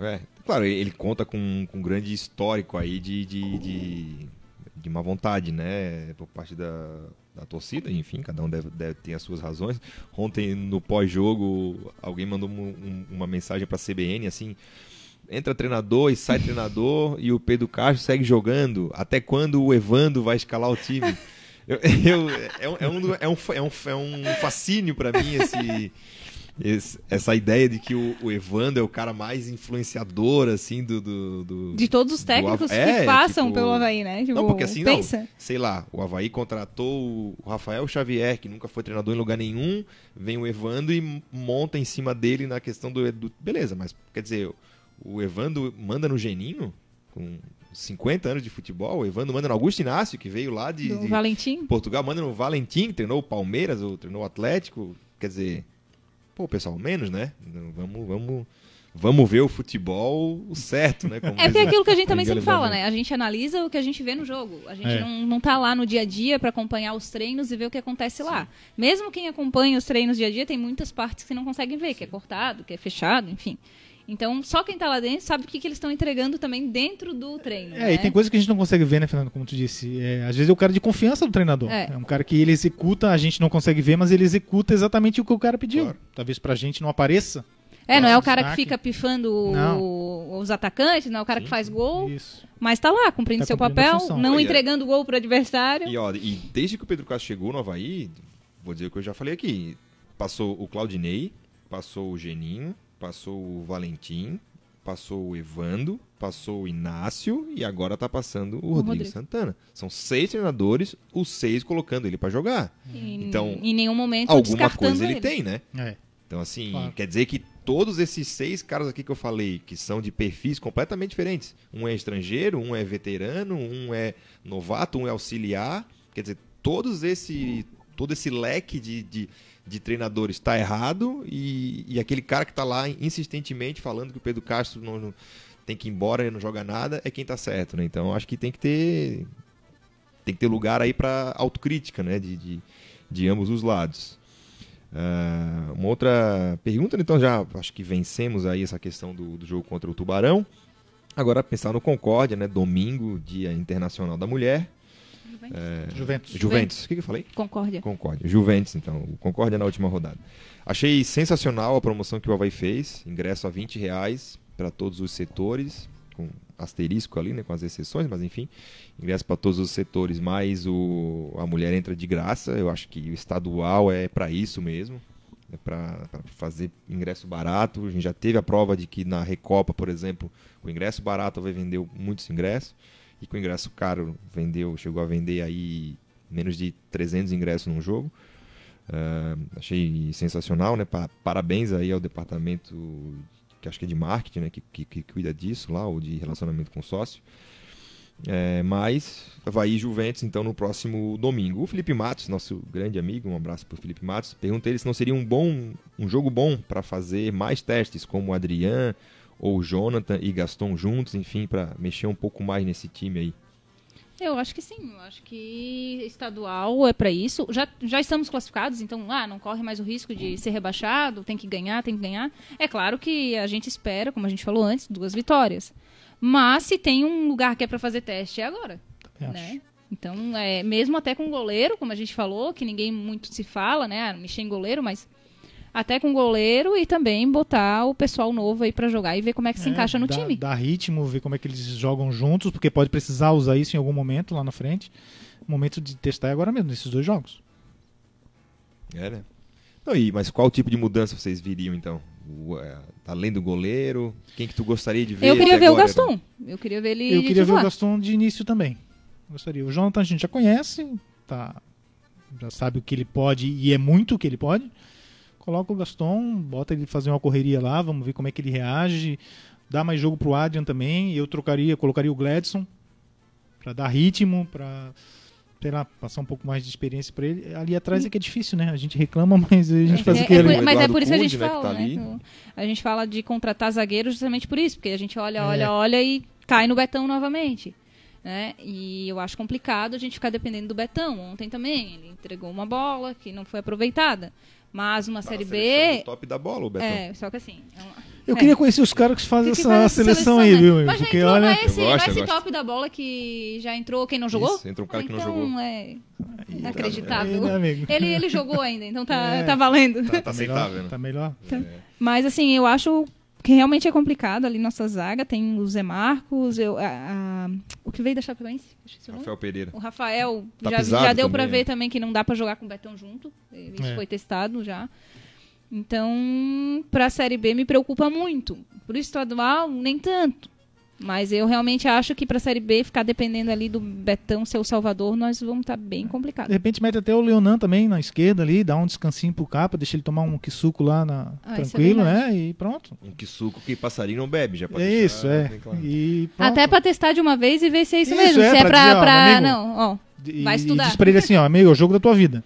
é, claro, ele conta com, com um grande histórico aí de, de, de, de má vontade, né? Por parte da, da torcida, enfim, cada um deve, deve ter as suas razões. Ontem, no pós-jogo, alguém mandou um, uma mensagem para a CBN assim: entra treinador e sai treinador e o Pedro Castro segue jogando. Até quando o Evando vai escalar o time? Eu, eu, é, um, é, um, é, um, é um fascínio para mim esse, esse, essa ideia de que o, o, Evandro é o cara mais influenciador, assim, do. do, do de todos os técnicos que é, passam tipo... pelo Havaí, né? Tipo, não, porque assim, pensa. Não, sei lá, o Havaí contratou o Rafael Xavier, que nunca foi treinador em lugar nenhum, vem o Evandro e monta em cima dele na questão do. do beleza, mas quer dizer, o Evandro manda no Geninho? Com 50 anos de futebol, o Evandro manda no Augusto Inácio, que veio lá de, de Valentim. Portugal, manda no Valentim, treinou o Palmeiras, ou treinou o Atlético. Quer dizer, pô, pessoal, menos, né? Vamos, vamos, vamos ver o futebol certo, né? Como é porque é aquilo que a gente também sempre fala, né? A gente analisa o que a gente vê no jogo. A gente é. não, não tá lá no dia a dia para acompanhar os treinos e ver o que acontece Sim. lá. Mesmo quem acompanha os treinos dia a dia, tem muitas partes que não conseguem ver, Sim. que é cortado, que é fechado, enfim. Então, só quem está lá dentro sabe o que, que eles estão entregando também dentro do treino. É, né? e tem coisas que a gente não consegue ver, né, Fernando? Como tu disse. É, às vezes é o cara de confiança do treinador. É. é. um cara que ele executa, a gente não consegue ver, mas ele executa exatamente o que o cara pediu. Claro. Talvez pra gente não apareça. É, não é o cara que fica pifando o, os atacantes, não é o cara Sim, que faz gol. Isso. Mas tá lá, cumprindo tá seu cumprindo papel, não entregando gol pro adversário. E, ó, e desde que o Pedro Castro chegou no Havaí, vou dizer o que eu já falei aqui, passou o Claudinei, passou o Geninho, passou o Valentim, passou o Evando, passou o Inácio e agora tá passando o Rodrigo, Rodrigo. Santana. São seis treinadores, os seis colocando ele para jogar. E Então, em nenhum momento Alguma coisa ele, ele. tem, né? É. Então, assim, Claro. quer dizer que todos esses seis caras aqui que eu falei, que são de perfis completamente diferentes. Um é estrangeiro, um é veterano, um é novato, um é auxiliar. Quer dizer, todos esse, todo esse leque de, de, de treinadores está errado e, e aquele cara que está lá insistentemente falando que o Pedro Castro não, não- tem que ir embora e não joga nada é quem está certo, né? Então, acho que tem que ter tem que ter lugar aí para autocrítica, né? De, de, de ambos os lados. Ah, uma outra pergunta, então já acho que vencemos aí essa questão do, do jogo contra o Tubarão. Agora pensar no Concórdia, né? Domingo, Dia Internacional da Mulher. Juventus. Juventus. O que, que eu falei? Concórdia. Concórdia. Juventus, então. O Concórdia na última rodada. Achei sensacional a promoção que o Havaí fez. Ingresso a 20 reais para todos os setores. Com asterisco ali, né? Com as exceções, mas enfim. Ingresso para todos os setores, mais o, a mulher entra de graça. Eu acho que o estadual é para isso mesmo. É para fazer ingresso barato. A gente já teve a prova de que na Recopa, por exemplo, o ingresso barato vai vender muitos ingressos. E com ingresso caro vendeu, chegou a vender aí menos de 300 ingressos num jogo. Ah, achei sensacional, né? Pa- Parabéns aí ao departamento que acho que é de marketing, né? Que, que, que cuida disso lá, ou de relacionamento com sócio. É, mas Havaí e Juventus, então, no próximo domingo. O Felipe Matos, nosso grande amigo, um abraço para o Felipe Matos, pergunta ele se não seria um bom um jogo bom para fazer mais testes, como o Adrian ou Jonathan e Gaston juntos, enfim, para mexer um pouco mais nesse time aí. Eu acho que sim. Eu acho que estadual é para isso. Já, já estamos classificados, então ah, não corre mais o risco de ser rebaixado, tem que ganhar, tem que ganhar. É claro que a gente espera, como a gente falou antes, duas vitórias. Mas se tem um lugar que é para fazer teste, é agora. Acho. né? Então, é, mesmo até com goleiro, como a gente falou, que ninguém muito se fala, né? Ah, Mexer em goleiro, mas até com goleiro e também botar o pessoal novo aí para jogar e ver como é que se É, encaixa no dá, time. Dá ritmo, ver como é que eles jogam juntos, porque pode precisar usar isso em algum momento lá na frente. O momento de testar é agora mesmo, nesses dois jogos. É, né? Não, e, mas qual tipo de mudança vocês viriam, então? O, é, além do goleiro, quem que tu gostaria de ver? Eu queria até ver o agora, Gaston. Eu queria ver ele Eu queria ver o. Gaston de início também. Gostaria. O Jonathan a gente já conhece, tá, já sabe o que ele pode e é muito o que ele pode. Coloca o Gaston, bota ele fazer uma correria lá, vamos ver como é que ele reage. Dá mais jogo pro Adrian também. Eu trocaria, colocaria o Gladson para dar ritmo, para sei lá, passar um pouco mais de experiência para ele. Ali atrás é que é difícil, né? A gente reclama, mas a gente faz É, o que é ele. por- mas é por isso que a gente né, fala, tá né? A gente fala de contratar zagueiros justamente por isso, porque a gente olha, É. olha, olha e cai no Betão novamente. Né? E eu acho complicado a gente ficar dependendo do Betão. Ontem também, ele entregou uma bola que não foi aproveitada. Mas uma Tá Série seleção B. top da bola, o Betão. É, só que assim. é uma- Eu é. queria conhecer os caras que fazem Que que essa faz essa seleção, aí, né? viu? Mas Porque entrou, olha. não é esse, Eu gosto, é esse top da bola que já entrou quem não jogou? Isso, entra um cara que não então, jogou. é Aí, inacreditável. né, amigo? Ele, ele jogou ainda, então tá, É. tá valendo. Tá, tá aceitável, né? Tá melhor. Mas assim, eu acho que realmente é complicado ali nossa zaga. Tem o Zé Marcos, eu, a- a- o que veio da Chapecoense? O. Rafael Pereira. O Rafael Tá já, já deu também, pra né? ver também que não dá pra jogar com o Betão junto. Isso É. foi testado já. Então, pra Série B me preocupa muito. Pro estadual, nem tanto. Mas eu realmente acho que pra Série B ficar dependendo ali do Betão ser o Salvador, nós vamos estar bem De complicado. repente mete até o Leonan também na esquerda ali, dá um descansinho pro capa, deixa ele tomar um quisuco lá na, Ah, é tranquilo, verdade. né? E pronto. Um que suco que passarinho não bebe, já pode É isso, é. claro. E. Até pra testar de uma vez e ver se é isso, Isso, mesmo. é, se é amigo, não, ó. E, vai e estudar. diz pra ele assim, ó, amigo, é o jogo da tua vida.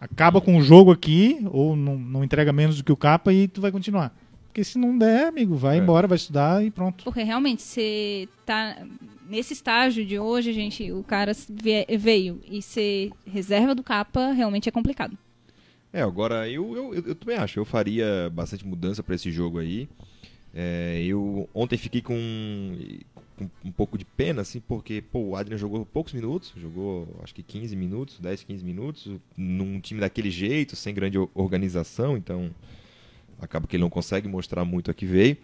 Acaba com o jogo aqui, ou não, não entrega menos do que o capa e tu vai continuar. Porque se não der, amigo, vai É. embora, vai estudar e pronto. Porque realmente, você tá nesse estágio de hoje, gente, o cara veio e ser reserva do capa realmente é complicado. É, agora eu, eu, eu, eu também acho. Eu faria bastante mudança pra esse jogo aí. É, eu ontem fiquei com, com um pouco de pena, assim, porque pô, o Adrian jogou poucos minutos, jogou acho que 15 minutos, 10, 15 minutos, num time daquele jeito, sem grande organização, então acaba que ele não consegue mostrar muito a que veio.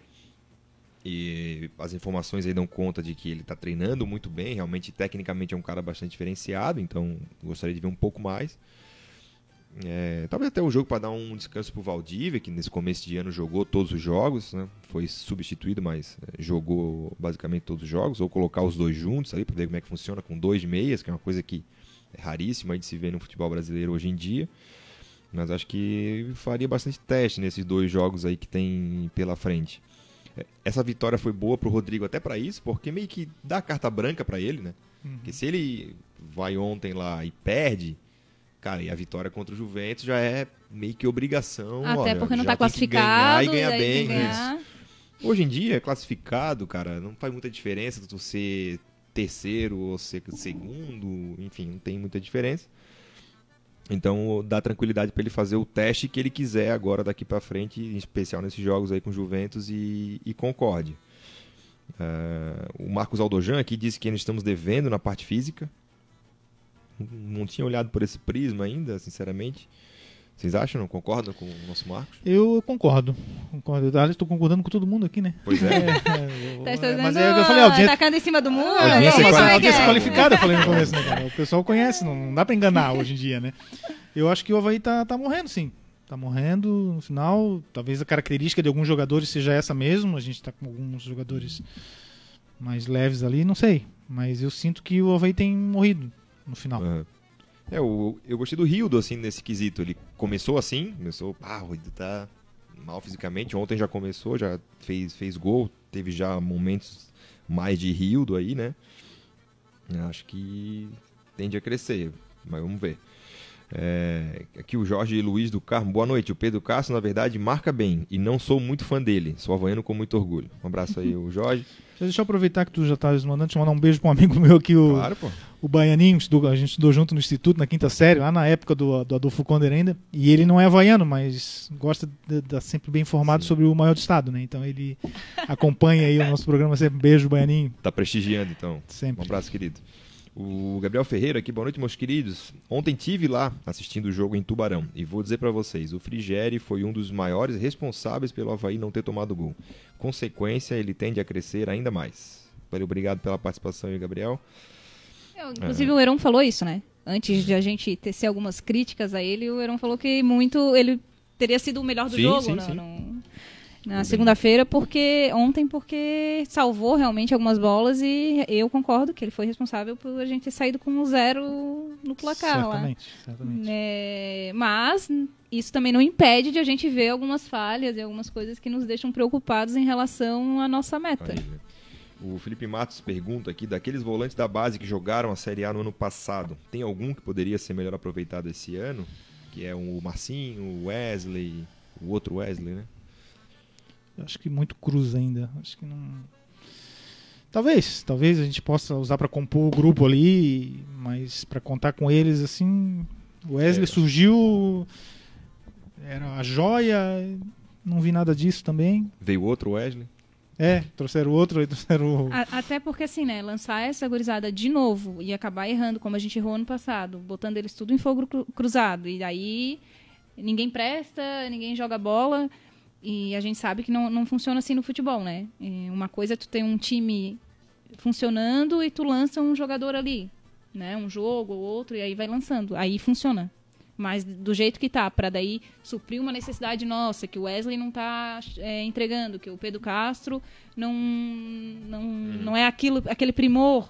E as informações aí dão conta de que ele está treinando muito bem, realmente tecnicamente é um cara bastante diferenciado, então gostaria de ver um pouco mais. É, talvez até o jogo para dar um descanso pro Valdívia, que nesse começo de ano jogou todos os jogos, né? Foi substituído, mas é, jogou basicamente todos os jogos, ou colocar os dois juntos ali para ver como é que funciona com dois meias, que é uma coisa que é raríssima de se ver no futebol brasileiro hoje em dia. Mas acho que faria bastante teste nesses dois jogos aí que tem pela frente. É, essa vitória foi boa pro Rodrigo até para isso, porque meio que dá carta branca para ele, né? Uhum. Porque se ele vai ontem lá e perde, cara, e a vitória contra o Juventus já é meio que obrigação. Até olha, porque não já tá classificado. ganhar e ganhar aí bem. ganhar. isso. Hoje em dia, classificado, cara, não faz muita diferença tu ser terceiro ou ser segundo, enfim, não tem muita diferença. Então dá tranquilidade para ele fazer o teste que ele quiser agora daqui para frente, em especial nesses jogos aí com Juventus e, e Concorde. É, o Marcos Aldojan aqui disse que ainda estamos devendo na parte física. Não tinha olhado por esse prisma ainda, sinceramente. Vocês acham? Não concordam com o nosso Marcos? Eu concordo. concordo. Aliás, estou concordando com todo mundo aqui, né? Pois é. É, Tá, tá é, mas é o que eu falei, a audiência, atacando em cima do muro. a audiência Como é que audiência é? qualificada, eu falei no começo, né, cara? O pessoal conhece, não, não dá pra enganar hoje em dia, né? Eu acho que o Havaí tá, tá morrendo, sim. Tá morrendo no final. Talvez a característica de alguns jogadores seja essa mesmo. A gente tá com alguns jogadores mais leves ali, não sei. Mas eu sinto que o Havaí tem morrido no final. Aham. É, o, eu gostei do Rildo, assim, nesse quesito. Ele começou assim, começou, ah, o tá mal fisicamente. Ontem já começou, já fez, fez gol, teve já momentos mais de Rildo aí, né? Acho que tende a crescer, mas vamos ver. É, aqui o Jorge Luiz do Carmo. Boa noite. O Pedro Castro, na verdade, marca bem e não sou muito fã dele. Sou havaiano com muito orgulho. Um abraço aí, o Jorge. Deixa eu aproveitar que tu já tá mandando, te mandar um beijo pra um amigo meu aqui, o, Claro, pô. o Baianinho, a gente estudou junto no Instituto, na quinta série, lá na época do, do Adolfo Konder ainda. E ele não é havaiano, mas gosta de estar sempre bem informado Sim. sobre o maior do estado, né? Então ele acompanha aí o nosso programa sempre. Beijo, Baianinho, Tá prestigiando, então. Um sempre. abraço, querido. O Gabriel Ferreira aqui, boa noite, meus queridos. Ontem tive lá assistindo o jogo em Tubarão e vou dizer pra vocês, o Frigeri foi um dos maiores responsáveis pelo Havaí não ter tomado gol. Consequência, ele tende a crescer ainda mais. Valeu, obrigado pela participação aí, Gabriel. Eu, Inclusive o Heron falou isso, né? Antes de a gente tecer algumas críticas a ele, o Heron falou que muito ele teria sido o melhor do Sim, jogo sim, no- sim. no- na segunda-feira, porque ontem porque salvou realmente algumas bolas e eu concordo que ele foi responsável por a gente ter saído com um zero no placar lá. Certamente, certamente. É, mas isso também não impede de a gente ver algumas falhas e algumas coisas que nos deixam preocupados em relação à nossa meta. Aí? O Felipe Matos pergunta aqui, daqueles volantes da base que jogaram a Série A no ano passado, tem algum que poderia ser melhor aproveitado esse ano? Que é o Marcinho, o Wesley, o outro Wesley, né? Acho que muito cruz ainda. Acho que não. Talvez, talvez a gente possa usar para compor o grupo ali, mas para contar com eles assim, o Wesley É. surgiu, era a joia, não vi nada disso também. Veio outro Wesley. É, trouxeram outro, aí trouxeram o... Até porque, assim, né, lançar essa gurizada de novo e acabar errando, como a gente errou ano passado, botando eles tudo em fogo cru- cruzado. E daí ninguém presta, ninguém joga bola. E a gente sabe que não, não funciona assim no futebol, né? E uma coisa é tu ter um time funcionando e tu lança um jogador ali, né? Um jogo ou outro, e aí vai lançando. Aí funciona. Mas do jeito que tá, para daí suprir uma necessidade nossa, que o Wesley não tá é, entregando, que o Pedro Castro não não, não é aquilo, aquele primor.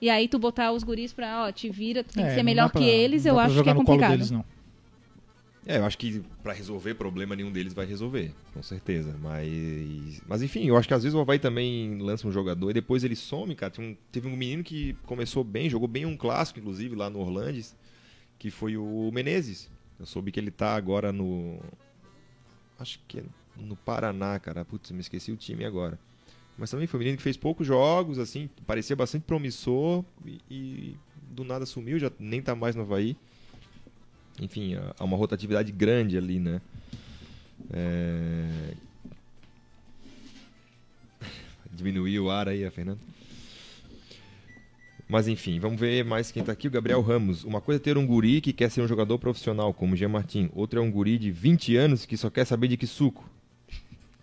E aí tu botar os guris pra, ó, te vira, tu tem que É, ser não melhor pra- que eles, eu acho que é complicado. deles, não. É, eu acho que pra resolver problema nenhum deles vai resolver, com certeza. Mas, mas enfim, eu acho que às vezes o Havaí também lança um jogador e depois ele some, cara. Um- teve um menino que começou bem, jogou bem um clássico, inclusive, lá no Orlandes, que foi o Menezes. Eu soube que ele tá agora no. Acho que é no Paraná, cara. Putz, me esqueci o time agora. Mas também foi um menino que fez poucos jogos, assim, parecia bastante promissor e, e do nada sumiu, já nem tá mais no Havaí enfim, há- uma rotatividade grande ali, né? É... Diminuiu o ar aí, a Fernanda. Mas enfim, vamos ver mais quem tá aqui. O Gabriel Ramos. Uma coisa é ter um guri que quer ser um jogador profissional, como o Jean Martin. Outra é um guri de 20 anos que só quer saber de que suco.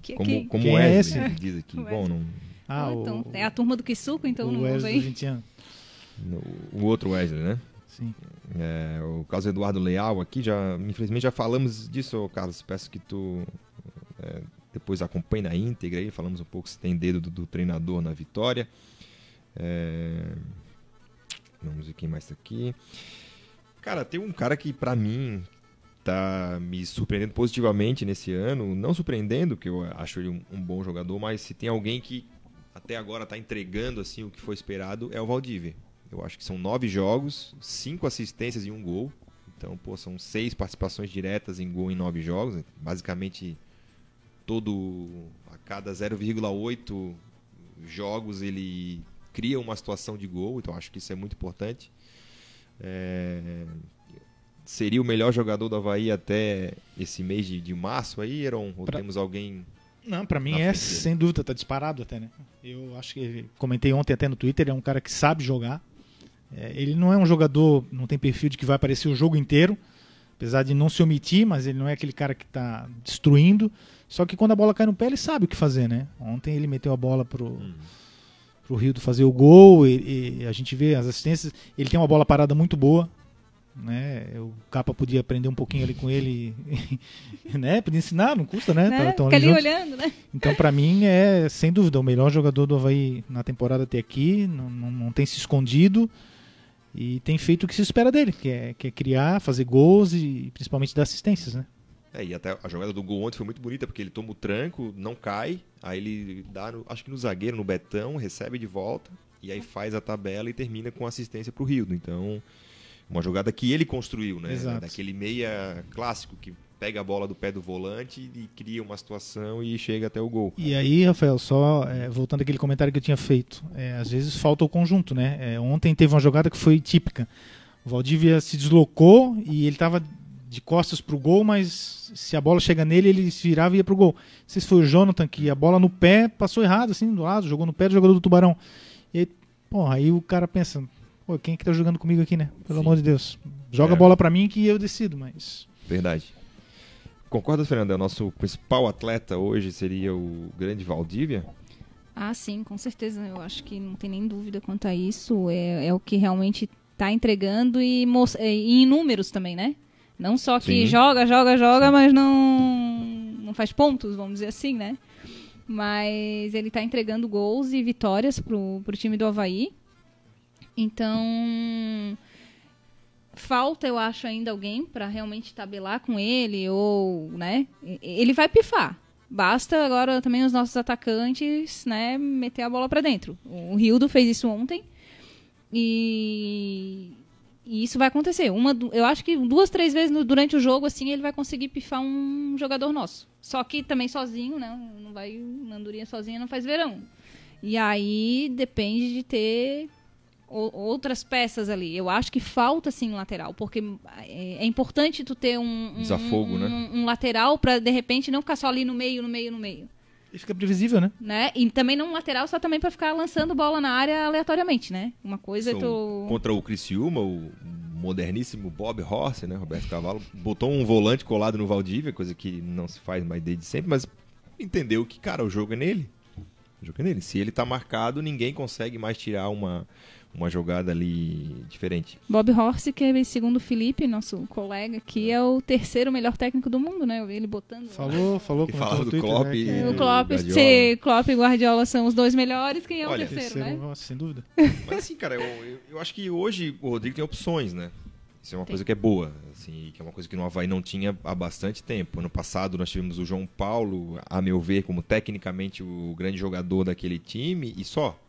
Que- Como, que- como Quem é Wesley, esse? diz aqui. Bom, não, Ah, Ah, o, então, é a turma do que suco, então o não Wesley vem. dos 20 anos. no- o outro Wesley, né? Sim. É, o caso Eduardo Leal aqui, já, infelizmente já falamos disso, Carlos. Peço que tu é, depois acompanhe na íntegra aí, falamos um pouco se tem dedo do, do treinador na vitória. É, vamos ver quem mais tá aqui. Cara, tem um cara que para mim tá me surpreendendo positivamente nesse ano, não surpreendendo, que eu acho ele um, um bom jogador, mas se tem alguém que até agora está entregando assim o que foi esperado é o Valdívia. Eu acho que são nove jogos, cinco assistências e um gol. Então, pô, são seis participações diretas em gol em nove jogos. Basicamente, todo a cada 0,8 jogos ele cria uma situação de gol. Então, acho que isso é muito importante. É... Seria o melhor jogador do Havaí até esse mês de, de março aí, Heron? Ou Pra- temos alguém Não, pra mim Na é frente sem dúvida, tá disparado até, né? Eu acho que comentei ontem até no Twitter, é um cara que sabe jogar. É, ele não é um jogador, não tem perfil de que vai aparecer o jogo inteiro, apesar de não se omitir, mas ele não é aquele cara que tá destruindo. Só que quando a bola cai no pé, ele sabe o que fazer, né? Ontem ele meteu a bola pro, pro Rio fazer o gol, e, e a gente vê as assistências. Ele tem uma bola parada muito boa, né? O Capa podia aprender um pouquinho ali com ele, né? Podia ensinar, não custa, né? né? Tá- tão ali olhando, né? Então, pra mim, é sem dúvida o melhor jogador do Havaí na temporada até aqui. Não, não, não tem se escondido e tem feito o que se espera dele, que é, que é criar, fazer gols e principalmente dar assistências, né? É, e até a jogada do gol ontem foi muito bonita, porque ele toma o tranco, não cai, aí ele dá, no- acho que no zagueiro, no Betão, recebe de volta, e aí faz a tabela e termina com assistência pro Rildo. Então, uma jogada que ele construiu, né? Exato. Daquele meia clássico que pega a bola do pé do volante e cria uma situação e chega até o gol. E aí, Rafael, só é, voltando àquele comentário que eu tinha feito, é, às vezes falta o conjunto, né? É, ontem teve uma jogada que foi típica. O Valdívia se deslocou e ele estava de costas pro gol, mas se a bola chega nele, ele se virava e ia pro gol. Não sei se foi o Jonathan que a bola no pé passou errado, assim, do lado, jogou no pé do jogador do Tubarão. E aí, porra, aí o cara pensa, pô, quem é que tá jogando comigo aqui, né? Pelo Sim. amor de Deus. Joga É. a bola pra mim que eu decido, mas. Verdade. Concorda, Fernando? O nosso principal atleta hoje seria o grande Valdívia? Ah, sim, com certeza. Eu acho que não tem nem dúvida quanto a isso. É, é o que realmente está entregando e, e em números também, né? Não só que Sim. joga, joga, joga, mas não, não faz pontos, vamos dizer assim, né? Mas ele está entregando gols e vitórias pro, pro time do Havaí. Então, falta, eu acho, ainda alguém para realmente tabelar com ele, ou, né? Ele vai pifar. Basta agora também os nossos atacantes, né, meter a bola para dentro. O Rildo fez isso ontem. E, e isso vai acontecer. Uma, eu acho que duas, três vezes durante o jogo, assim, ele vai conseguir pifar um jogador nosso. Só que também sozinho, né? Não vai. Uma andorinha sozinha não faz verão. E aí depende de ter outras peças ali. Eu acho que falta sim um lateral, porque é, é importante tu ter um, um Desafogo, um, né? um- um lateral para de repente não ficar só ali no meio, no meio, no meio, E fica previsível, né? né? E também não um lateral só também para ficar lançando bola na área aleatoriamente, né? Uma coisa é tu Contra o Criciúma, o moderníssimo Bob Horse, né, Roberto Cavalo, botou um volante colado no Valdívia, coisa que não se faz mais desde sempre, mas entendeu que, cara, o jogo é nele. O jogo é nele. Se ele tá marcado, ninguém consegue mais tirar uma, uma jogada ali diferente. Bob Horse, que é, segundo o Felipe, nosso colega aqui, é o terceiro melhor técnico do mundo, né? Eu vi ele botando. Falou, falou, Que falava no do Twitter, Klopp né, que e- é O Klopp, Guardiola. se Klopp e Guardiola são os dois melhores, quem é o Olha, terceiro, né? terceiro, sem dúvida. Mas assim, cara, eu, eu, eu acho que hoje o Rodrigo tem opções, né? Isso é uma Tem. coisa que é boa, assim, que é uma coisa que no Havaí não tinha há bastante tempo. Ano passado nós tivemos o João Paulo, a meu ver, como tecnicamente o grande jogador daquele time, e só.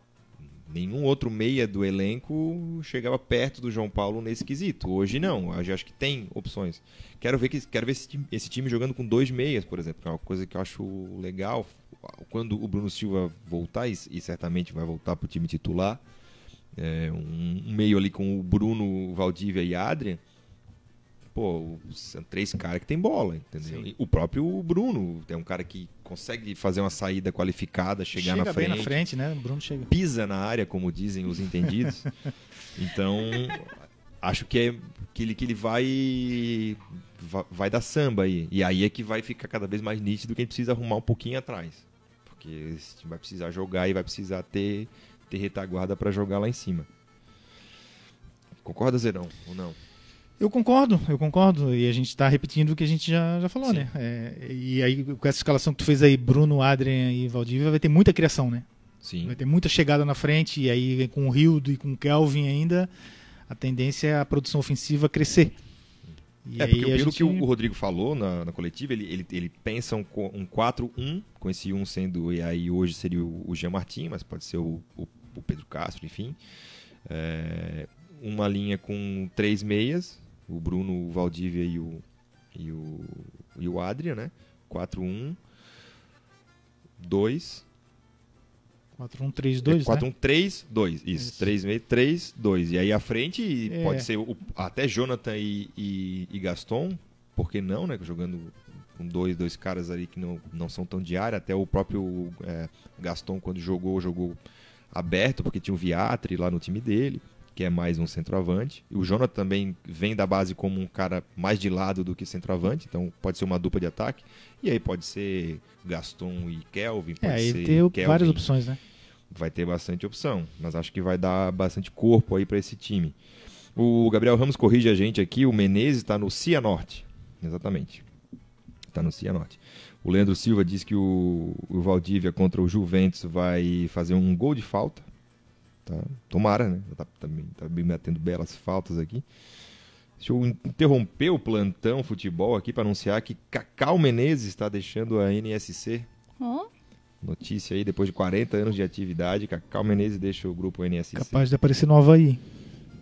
Nenhum outro meia do elenco chegava perto do João Paulo nesse quesito. Hoje não, hoje acho que tem opções. Quero ver, que, quero ver esse, time, esse time jogando com dois meias, por exemplo, que é uma coisa que eu acho legal. Quando o Bruno Silva voltar, e, e certamente vai voltar para o time titular, é, um, um meio ali com o Bruno, Valdívia e Adrian, pô, são três caras que tem bola, entendeu? O próprio Bruno é um cara que consegue fazer uma saída qualificada, chegar Chega na bem frente, na frente, né? O Bruno chega. pisa na área, como dizem os entendidos. então, acho que é que ele, que ele vai, vai vai dar samba aí. E aí é que vai ficar cada vez mais nítido que a gente precisa arrumar um pouquinho atrás. Porque esse time vai precisar jogar e vai precisar ter, ter retaguarda para jogar lá em cima. Concorda, Zerão, ou não? Eu concordo, eu concordo. E a gente está repetindo o que a gente já, já falou, Sim. né? É, e aí, com essa escalação que tu fez aí, Bruno, Adrian e Valdívia, vai ter muita criação, né? Sim. Vai ter muita chegada na frente, e aí com o Rildo e com o Kelvin ainda, a tendência é a produção ofensiva crescer. E É, aí porque pelo gente- que o Rodrigo falou na, na coletiva, ele, ele, ele pensa um, um 4-1, com esse 1 sendo, e aí hoje seria o, o Jean Martin, mas pode ser o, o, o Pedro Castro, enfim. É, uma linha com três meias, o Bruno, o Valdívia e o, e o, e o Adrian, né? 4-1, 2, 4-1-3-2, é, 4-1, né? 3, 2. Isso, Isso. 3 meio, 3, 2. E aí à frente É. pode ser o- até Jonathan e, e, e Gaston, por que não, né? Jogando com dois, dois caras ali que não, não são tão área. Até o próprio é, Gaston, quando jogou, jogou aberto, porque tinha o Viatri lá no time dele, que é mais um centroavante. E o Jonathan também vem da base como um cara mais de lado do que centroavante, então pode ser uma dupla de ataque. E aí pode ser Gaston e Kelvin, pode É, aí ser tem Kelvin várias opções, né? vai ter bastante opção, mas acho que vai dar bastante corpo aí para esse time. O Gabriel Ramos corrige a gente aqui, o Menezes está no Cianorte. Exatamente. Está no Cianorte. O Leandro Silva diz que o, o Valdívia contra o Juventus vai fazer um gol de falta. Tá? Tomara, né? Tá, tá, tá bem batendo belas faltas aqui. Deixa eu interromper o plantão futebol aqui para anunciar que Cacau Menezes está deixando a NSC. Notícia aí, depois de 40 anos de atividade, Cacau Menezes deixa o grupo NSC. Capaz de aparecer no Havaí.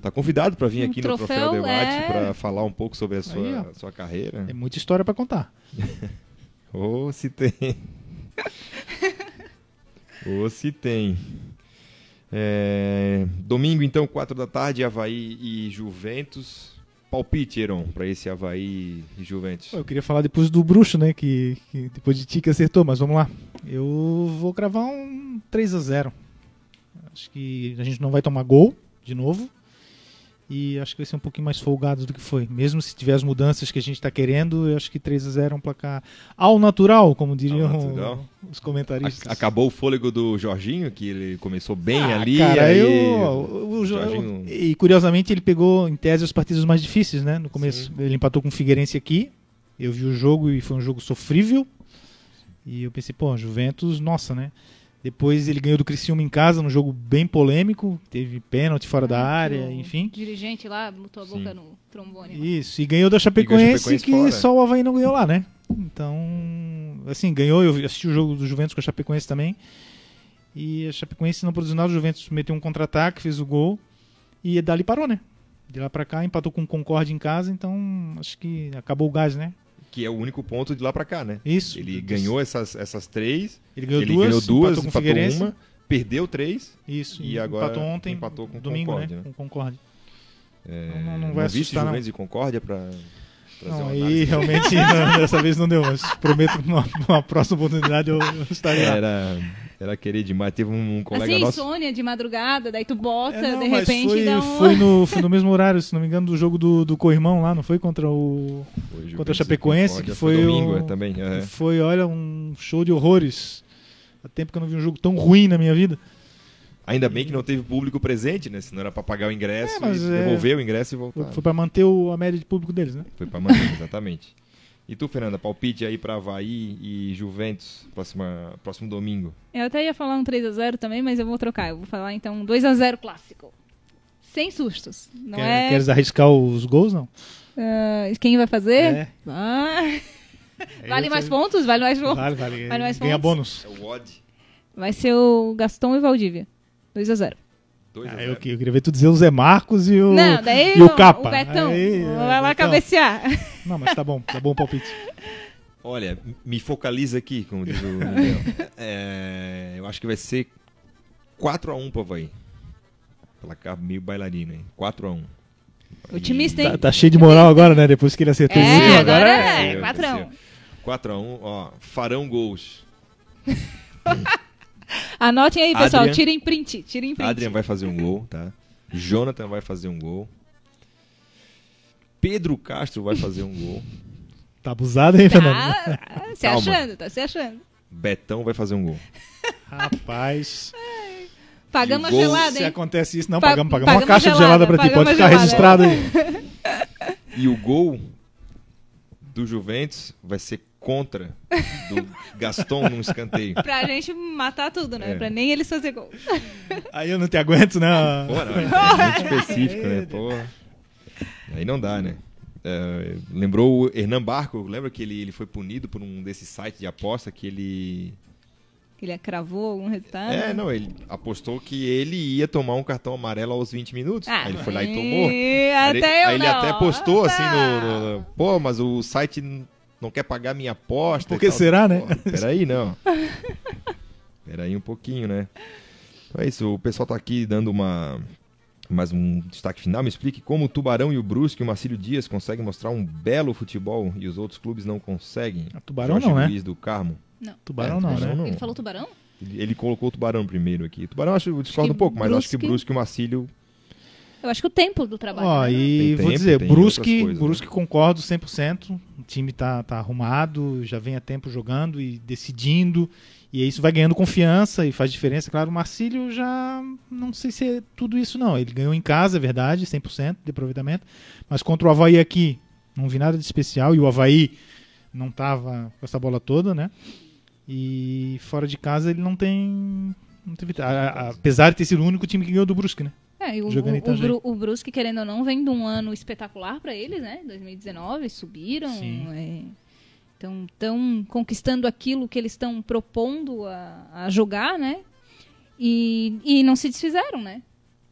Tá convidado para vir Um aqui no troféu, Troféu Debate é. para falar um pouco sobre a Aí, sua, ó. sua carreira. É muita história para contar. Ou se tem. Ou se tem. É, Domingo, então, 4 da tarde, Havaí e Juventus. Palpite, Heron, para esse Havaí e Juventus. Eu queria falar depois do Bruxo, né? Que, que depois de ti que acertou, mas vamos lá. Eu vou cravar um 3 a 0 Acho que a gente não vai tomar gol de novo. E acho que vai ser um pouquinho mais folgado do que foi. Mesmo se tiver as mudanças que a gente está querendo, eu acho que 3 a 0 é um placar ao natural, como diriam natural. os comentaristas. Acabou o fôlego do Jorginho, que ele começou bem Ah, ali. Cara, aí... eu, o- o- Jorginho- E curiosamente ele pegou, em tese, os partidos mais difíceis, né? No começo. Sim. Ele empatou com o Figueirense aqui. Eu vi o jogo e foi um jogo sofrível. E eu pensei, pô, Juventus, nossa, né? Depois ele ganhou do Criciúma em casa, num jogo bem polêmico. Teve pênalti fora da que área, enfim. dirigente lá botou a boca Sim. no trombone. Isso, e ganhou da Chapecoense, Chapecoense que fora. só o Havaí não ganhou lá, né? Então, assim, ganhou, eu assisti o jogo do Juventus com a Chapecoense também. E a Chapecoense não produziu nada, o Juventus meteu um contra-ataque, fez o gol e dali parou, né? De lá pra cá, empatou com o Concorde em casa, então acho que acabou o gás, né? Que é o único ponto de lá pra cá, né? Isso. Ele ganhou essas, essas três, ele ganhou ele duas, ganhou duas, empatou empatou Figueirense. uma, perdeu três. Isso, e agora empatou ontem, empatou com o domingo, Concorde, né? né? Com Concorde. É, Não- não- não vai visse assustar, não. Juventus e Concórdia trazer Não, aí realmente não, dessa vez não deu, mas prometo que numa, numa próxima oportunidade eu, lá. Era, era querer demais. Teve um colega Assim, nosso. insônia de madrugada, daí tu bota, É, não, de mas repente foi, dá um... foi, no, foi no mesmo horário, se não me engano, do jogo do, do Corrimão lá, não foi? Contra o. Foi contra a e Chapecoense, que foi domingo o- é, também. é. Foi, olha, um show de horrores. Há tempo que eu não vi um jogo tão ruim na minha vida. Ainda bem que não teve público presente, né? Senão era pra pagar o ingresso, É, mas e é- devolver o ingresso e voltar. Foi, foi pra manter o- a média de público deles, né? Foi pra manter, exatamente. E tu, Fernanda, palpite aí pra Havaí e Juventus próxima, próximo domingo. Eu até ia falar um 3x0 também, mas eu vou trocar. Eu vou falar então um 2x0 clássico. Sem sustos. Não Quer- é. Queres arriscar os gols, não? ah, quem vai fazer? É. Ah, vale mais pontos? Vale mais pontos. Vale, vale. Vale mais Ganha pontos? bônus. É o Odd. Vai ser o Gaston e Valdívia. 2x0. 2 a Ah, 0. Eu, que- eu queria ver tu dizer o Zé Marcos e o, Não, daí e o Capa. o Betão. Aí, vai lá Betão. cabecear. Não, mas tá bom, tá bom o palpite. Olha, me focaliza aqui, como diz o Miguel. É, eu acho que vai ser 4x1 pro Havaí. Placar meio bailarino, hein? 4x1. Otimista, hein? Tá, tá cheio de moral agora, né? Depois que ele acertou o É, último, agora agora. é. 4x1. 4x1, ó. Farão gols. Anotem aí, pessoal. Adrian. Tirem print. Tirem print. Adrian vai fazer um gol, tá? Jonathan vai fazer um gol. Pedro Castro vai fazer um gol. Tá abusado, hein, Fernando? Tá se Calma. achando, tá se achando. Betão vai fazer um gol. Rapaz. Pagamos a gol- gelada, Se hein? acontece isso, não Pa- pagamos, pagamos uma pagamos caixa de gelada, gelada pra ti, pagamos pode ficar gelada. registrado aí. E o gol do Juventus vai ser contra do Gaston num escanteio. Pra gente matar tudo, né? É. Pra nem eles fazer gol. Aí eu não te aguento, não. Pô, não, é muito específico, né? Pô. Aí não dá, né? É, lembrou o Hernan Barco, lembra que ele, ele foi punido por um desses sites de aposta que ele. Ele cravou algum resultado. É, não, ele apostou que ele ia tomar um cartão amarelo aos 20 minutos. Ah, aí ele foi lá e tomou. Aí Até ele, eu aí ele não. até postou assim Ah. no, no- Pô, mas o site não quer pagar minha aposta. Por e que tal. será, né? Pô, peraí, não. peraí um pouquinho, né? Então é isso, o pessoal tá aqui dando uma. Mais um destaque final. Me explique como o Tubarão e o Brusque e o Marcílio Dias conseguem mostrar um belo futebol e os outros clubes não conseguem. A Tubarão Jorge não, né? Luiz do Carmo. Tubarão É, não, Tubarão né? não. Ele falou tubarão? Ele, colocou o Tubarão primeiro aqui. Tubarão acho eu discordo que um pouco, mas acho que o Brusque e o Marcílio. Eu acho que o tempo do trabalho. Ó, né? e Tem vou tempo, dizer, Brusque, coisas, né? Brusque concordo 100%. O time tá, tá arrumado, já vem há tempo jogando e decidindo. E isso vai ganhando confiança e faz diferença. Claro, o Marcílio já não sei se é tudo isso, não. Ele ganhou em casa, é verdade, 100% de aproveitamento. Mas contra o Havaí aqui, não vi nada de especial. E o Havaí não tava com essa bola toda, né? E fora de casa ele não tem. Não teve, a- a- apesar de ter sido o único time que ganhou do Brusque, né? É, e o, o, o, o Brusque, querendo ou não, vem de um ano espetacular pra eles, né? 2019, subiram. Sim. Estão tão conquistando aquilo que eles estão propondo a, a jogar, né? E, e não se desfizeram, né?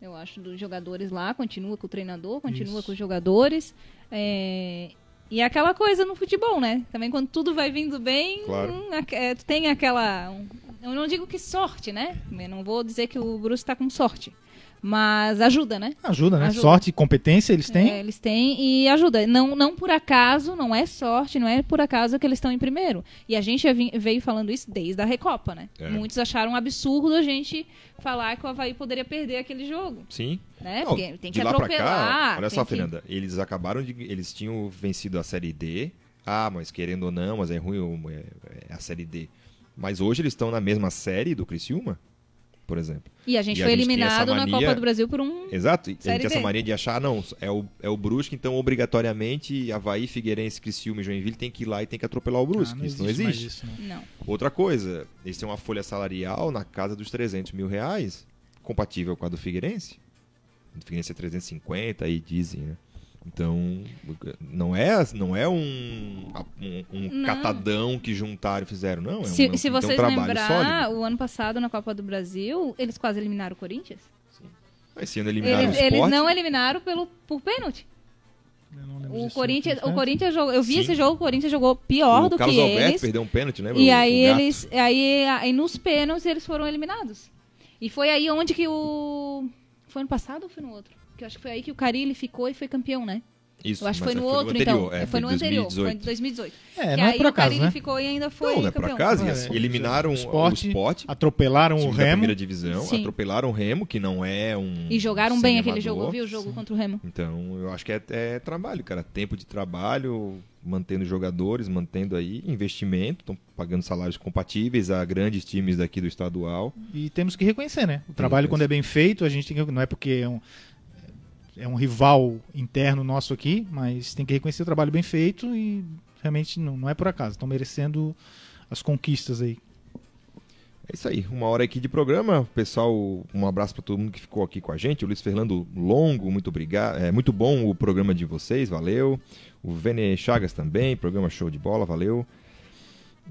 Eu acho dos jogadores lá, continua com o treinador, continua Isso. com os jogadores. é, E é aquela coisa no futebol, né? Também quando tudo vai vindo bem, Claro. hum, é, tem aquela. um- eu não digo que sorte, né? Eu não vou dizer que o Brusque está com sorte. Mas ajuda, né? Ajuda, né? Ajuda. Sorte e competência eles têm. É, eles têm e ajuda. Não, não por acaso, não é sorte, não é por acaso que eles estão em primeiro. E a gente veio falando isso desde a Recopa, né? É. Muitos acharam um absurdo a gente falar que o Havaí poderia perder aquele jogo, Sim. né? Não, Porque tem que de lá pra atropelar. cá, olha só, que- Fernanda, eles acabaram de. Eles tinham vencido a Série D. Ah, mas querendo ou não, mas é ruim é, é a Série D. Mas hoje eles estão na mesma série do Criciúma, por exemplo. E a gente E a foi gente tem eliminado essa na mania- Copa do Brasil por um. Exato. E a gente tem essa mania de achar, não, é o, é o Brusque, então obrigatoriamente Havaí, Figueirense, Criciúma e Joinville tem que ir lá e tem que atropelar o Brusque. Ah, isso não mais existe. isso, não. Não. Outra coisa, eles têm uma folha salarial na casa dos 300 mil reais, compatível com a do Figueirense. A do Figueirense é 350, aí dizem, né? Então, não é, não é um, um, um Não. catadão que juntaram e fizeram, não. É se um, se um vocês trabalho lembrar, sólido. o ano passado na Copa do Brasil, eles quase eliminaram o Corinthians. Esse ano eliminaram Eles, o eles não eliminaram pelo, por pênalti. O. Corinthians, o Corinthians jogou, eu vi Sim. esse jogo, o Corinthians jogou pior o do Carlos que Alberto eles. perdeu um pênalti, lembra? E O- aí eles, aí, aí nos pênaltis eles foram eliminados. E foi aí onde que o foi ano passado ou foi no outro? Que eu acho que foi aí que o Carilli ficou e foi campeão, né? Isso, Eu acho que foi no outro, anterior, então. É, foi no anterior, foi em 2018. 2018. É, que não é aí por o acaso, Carilli né? ficou e ainda foi Não, não é por acaso. É, é. eliminaram O o Sport, Sport, Atropelaram o Remo. primeira divisão, Sim. atropelaram o Remo, que não é um. E jogaram bem aquele jogo, eu vi o jogo contra o Remo. Então, eu acho que é, é trabalho, cara. Tempo de trabalho, mantendo jogadores, mantendo aí investimento, estão pagando salários compatíveis a grandes times daqui do estadual. E temos que reconhecer, né? O trabalho, quando é bem feito, a gente tem que. Não é porque é um, é um rival interno nosso aqui, mas tem que reconhecer o trabalho bem feito e realmente não, não é por acaso. Estão merecendo as conquistas aí. É isso aí, uma hora aqui de programa. Pessoal, um abraço para todo mundo que ficou aqui com a gente. O Luiz Fernando Longo, muito obrigado. É muito bom o programa de vocês, valeu. O Vene Chagas também, programa show de bola, valeu.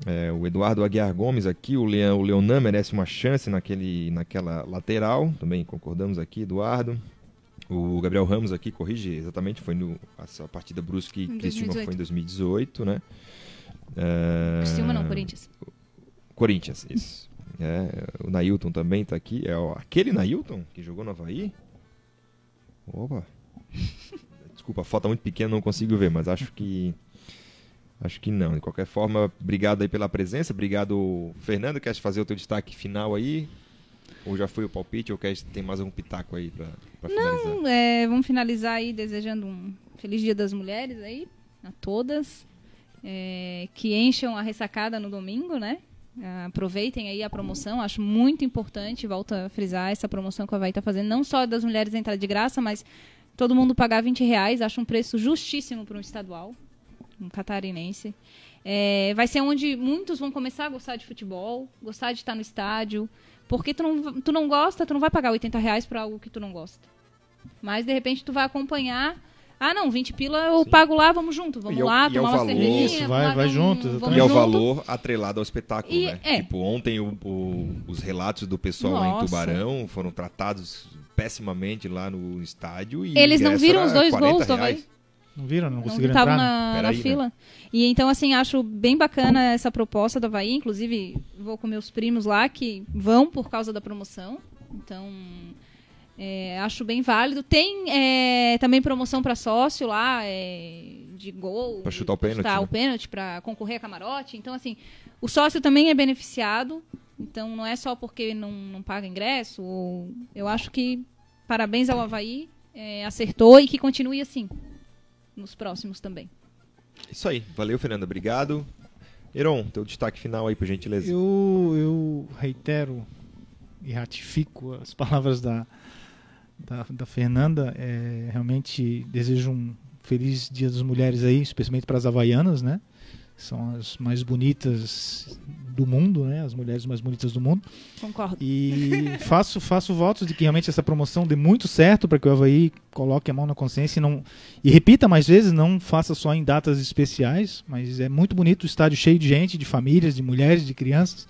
É, o Eduardo Aguiar Gomes aqui, o, Leon, o Leonan merece uma chance naquele, naquela lateral, também concordamos aqui, Eduardo. O Gabriel Ramos aqui corrige exatamente, foi no, essa partida Brusque Em Criciúma 2018. foi em 2018, né? Criciúma não, Corinthians. Corinthians, isso. É, o Nailton também tá aqui. É o- aquele Nailton que jogou no Havaí? Opa. Desculpa, a foto é muito pequena, não consigo ver, mas acho que. Acho que não. De qualquer forma, obrigado aí pela presença. Obrigado, Fernando. Quer fazer o teu destaque final aí? Ou já foi o palpite? Ou quer tem mais algum pitaco aí pra, pra finalizar? Então, é, vamos finalizar aí desejando um feliz Dia das Mulheres aí a todas. É, que encham a ressacada no domingo, né? Aproveitem aí a promoção, acho muito importante, volto a frisar essa promoção que a Havaí está fazendo, não só das mulheres entrar de graça, mas todo mundo pagar 20 reais, acho um preço justíssimo para um estadual, um catarinense. É, vai ser onde muitos vão começar a gostar de futebol, gostar de estar no estádio, porque tu não, tu não gosta, tu não vai pagar 80 reais para algo que tu não gosta. Mas, de repente, tu vai acompanhar ah, não, 20 pila eu Sim. pago lá, vamos junto, vamos e lá, tomar uma valor, cervejinha. Isso, vai, vai junto. Vamos e é o valor atrelado ao espetáculo, e, né? É. Tipo, ontem o, o, os relatos do pessoal Nossa. em Tubarão foram tratados pessimamente lá no estádio. E Eles não viram os dois gols também? Não viram? Não conseguiram não entrar? na, na aí, fila. Né? E então, assim, acho bem bacana essa proposta do Havaí. Inclusive, vou com meus primos lá que vão por causa da promoção. Então, é, acho bem válido. Tem é, também promoção para sócio lá, é, de gol. Para chutar o pênalti. Chutar né? o pênalti, para concorrer a camarote. Então, assim, o sócio também é beneficiado. Então, não é só porque não, não paga ingresso. Ou... Eu acho que parabéns ao Havaí, é, acertou e que continue assim nos próximos também. Isso aí. Valeu, Fernanda. Obrigado. Heron, teu destaque final aí, por gentileza. Eu, eu reitero e ratifico as palavras da, da, da Fernanda. É, realmente desejo um feliz Dia das Mulheres aí, especialmente para as havaianas, né? São as mais bonitas do mundo, né? As mulheres mais bonitas do mundo. Concordo. E faço, faço votos de que realmente essa promoção dê muito certo para que o Havaí coloque a mão na consciência e não. E repita mais vezes, não faça só em datas especiais, mas é muito bonito o estádio cheio de gente, de famílias, de mulheres, de crianças.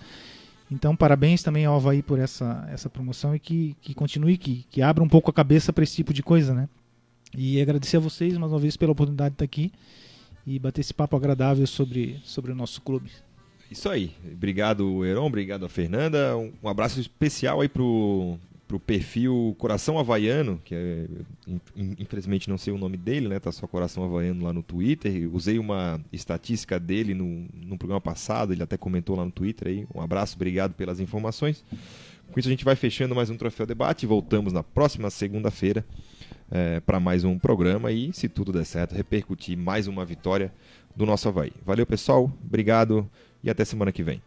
Então, parabéns também ao Havaí por essa, essa promoção e que, que continue, que, que abra um pouco a cabeça para esse tipo de coisa, né? E agradecer a vocês mais uma vez pela oportunidade de estar aqui e bater esse papo agradável sobre, sobre o nosso clube. Isso aí. Obrigado, Heron. Obrigado a Fernanda. Um, abraço especial aí pro, pro perfil Coração Havaiano, que é, infelizmente não sei o nome dele, né? Tá só Coração Havaiano lá no Twitter. Usei uma estatística dele no, no programa passado, ele até comentou lá no Twitter aí. Um abraço, obrigado pelas informações. Com isso a gente vai fechando mais um Troféu Debate. Voltamos na próxima segunda-feira é, para mais um programa e, se tudo der certo, repercutir mais uma vitória do nosso Havaí. Valeu, pessoal. Obrigado e até semana que vem.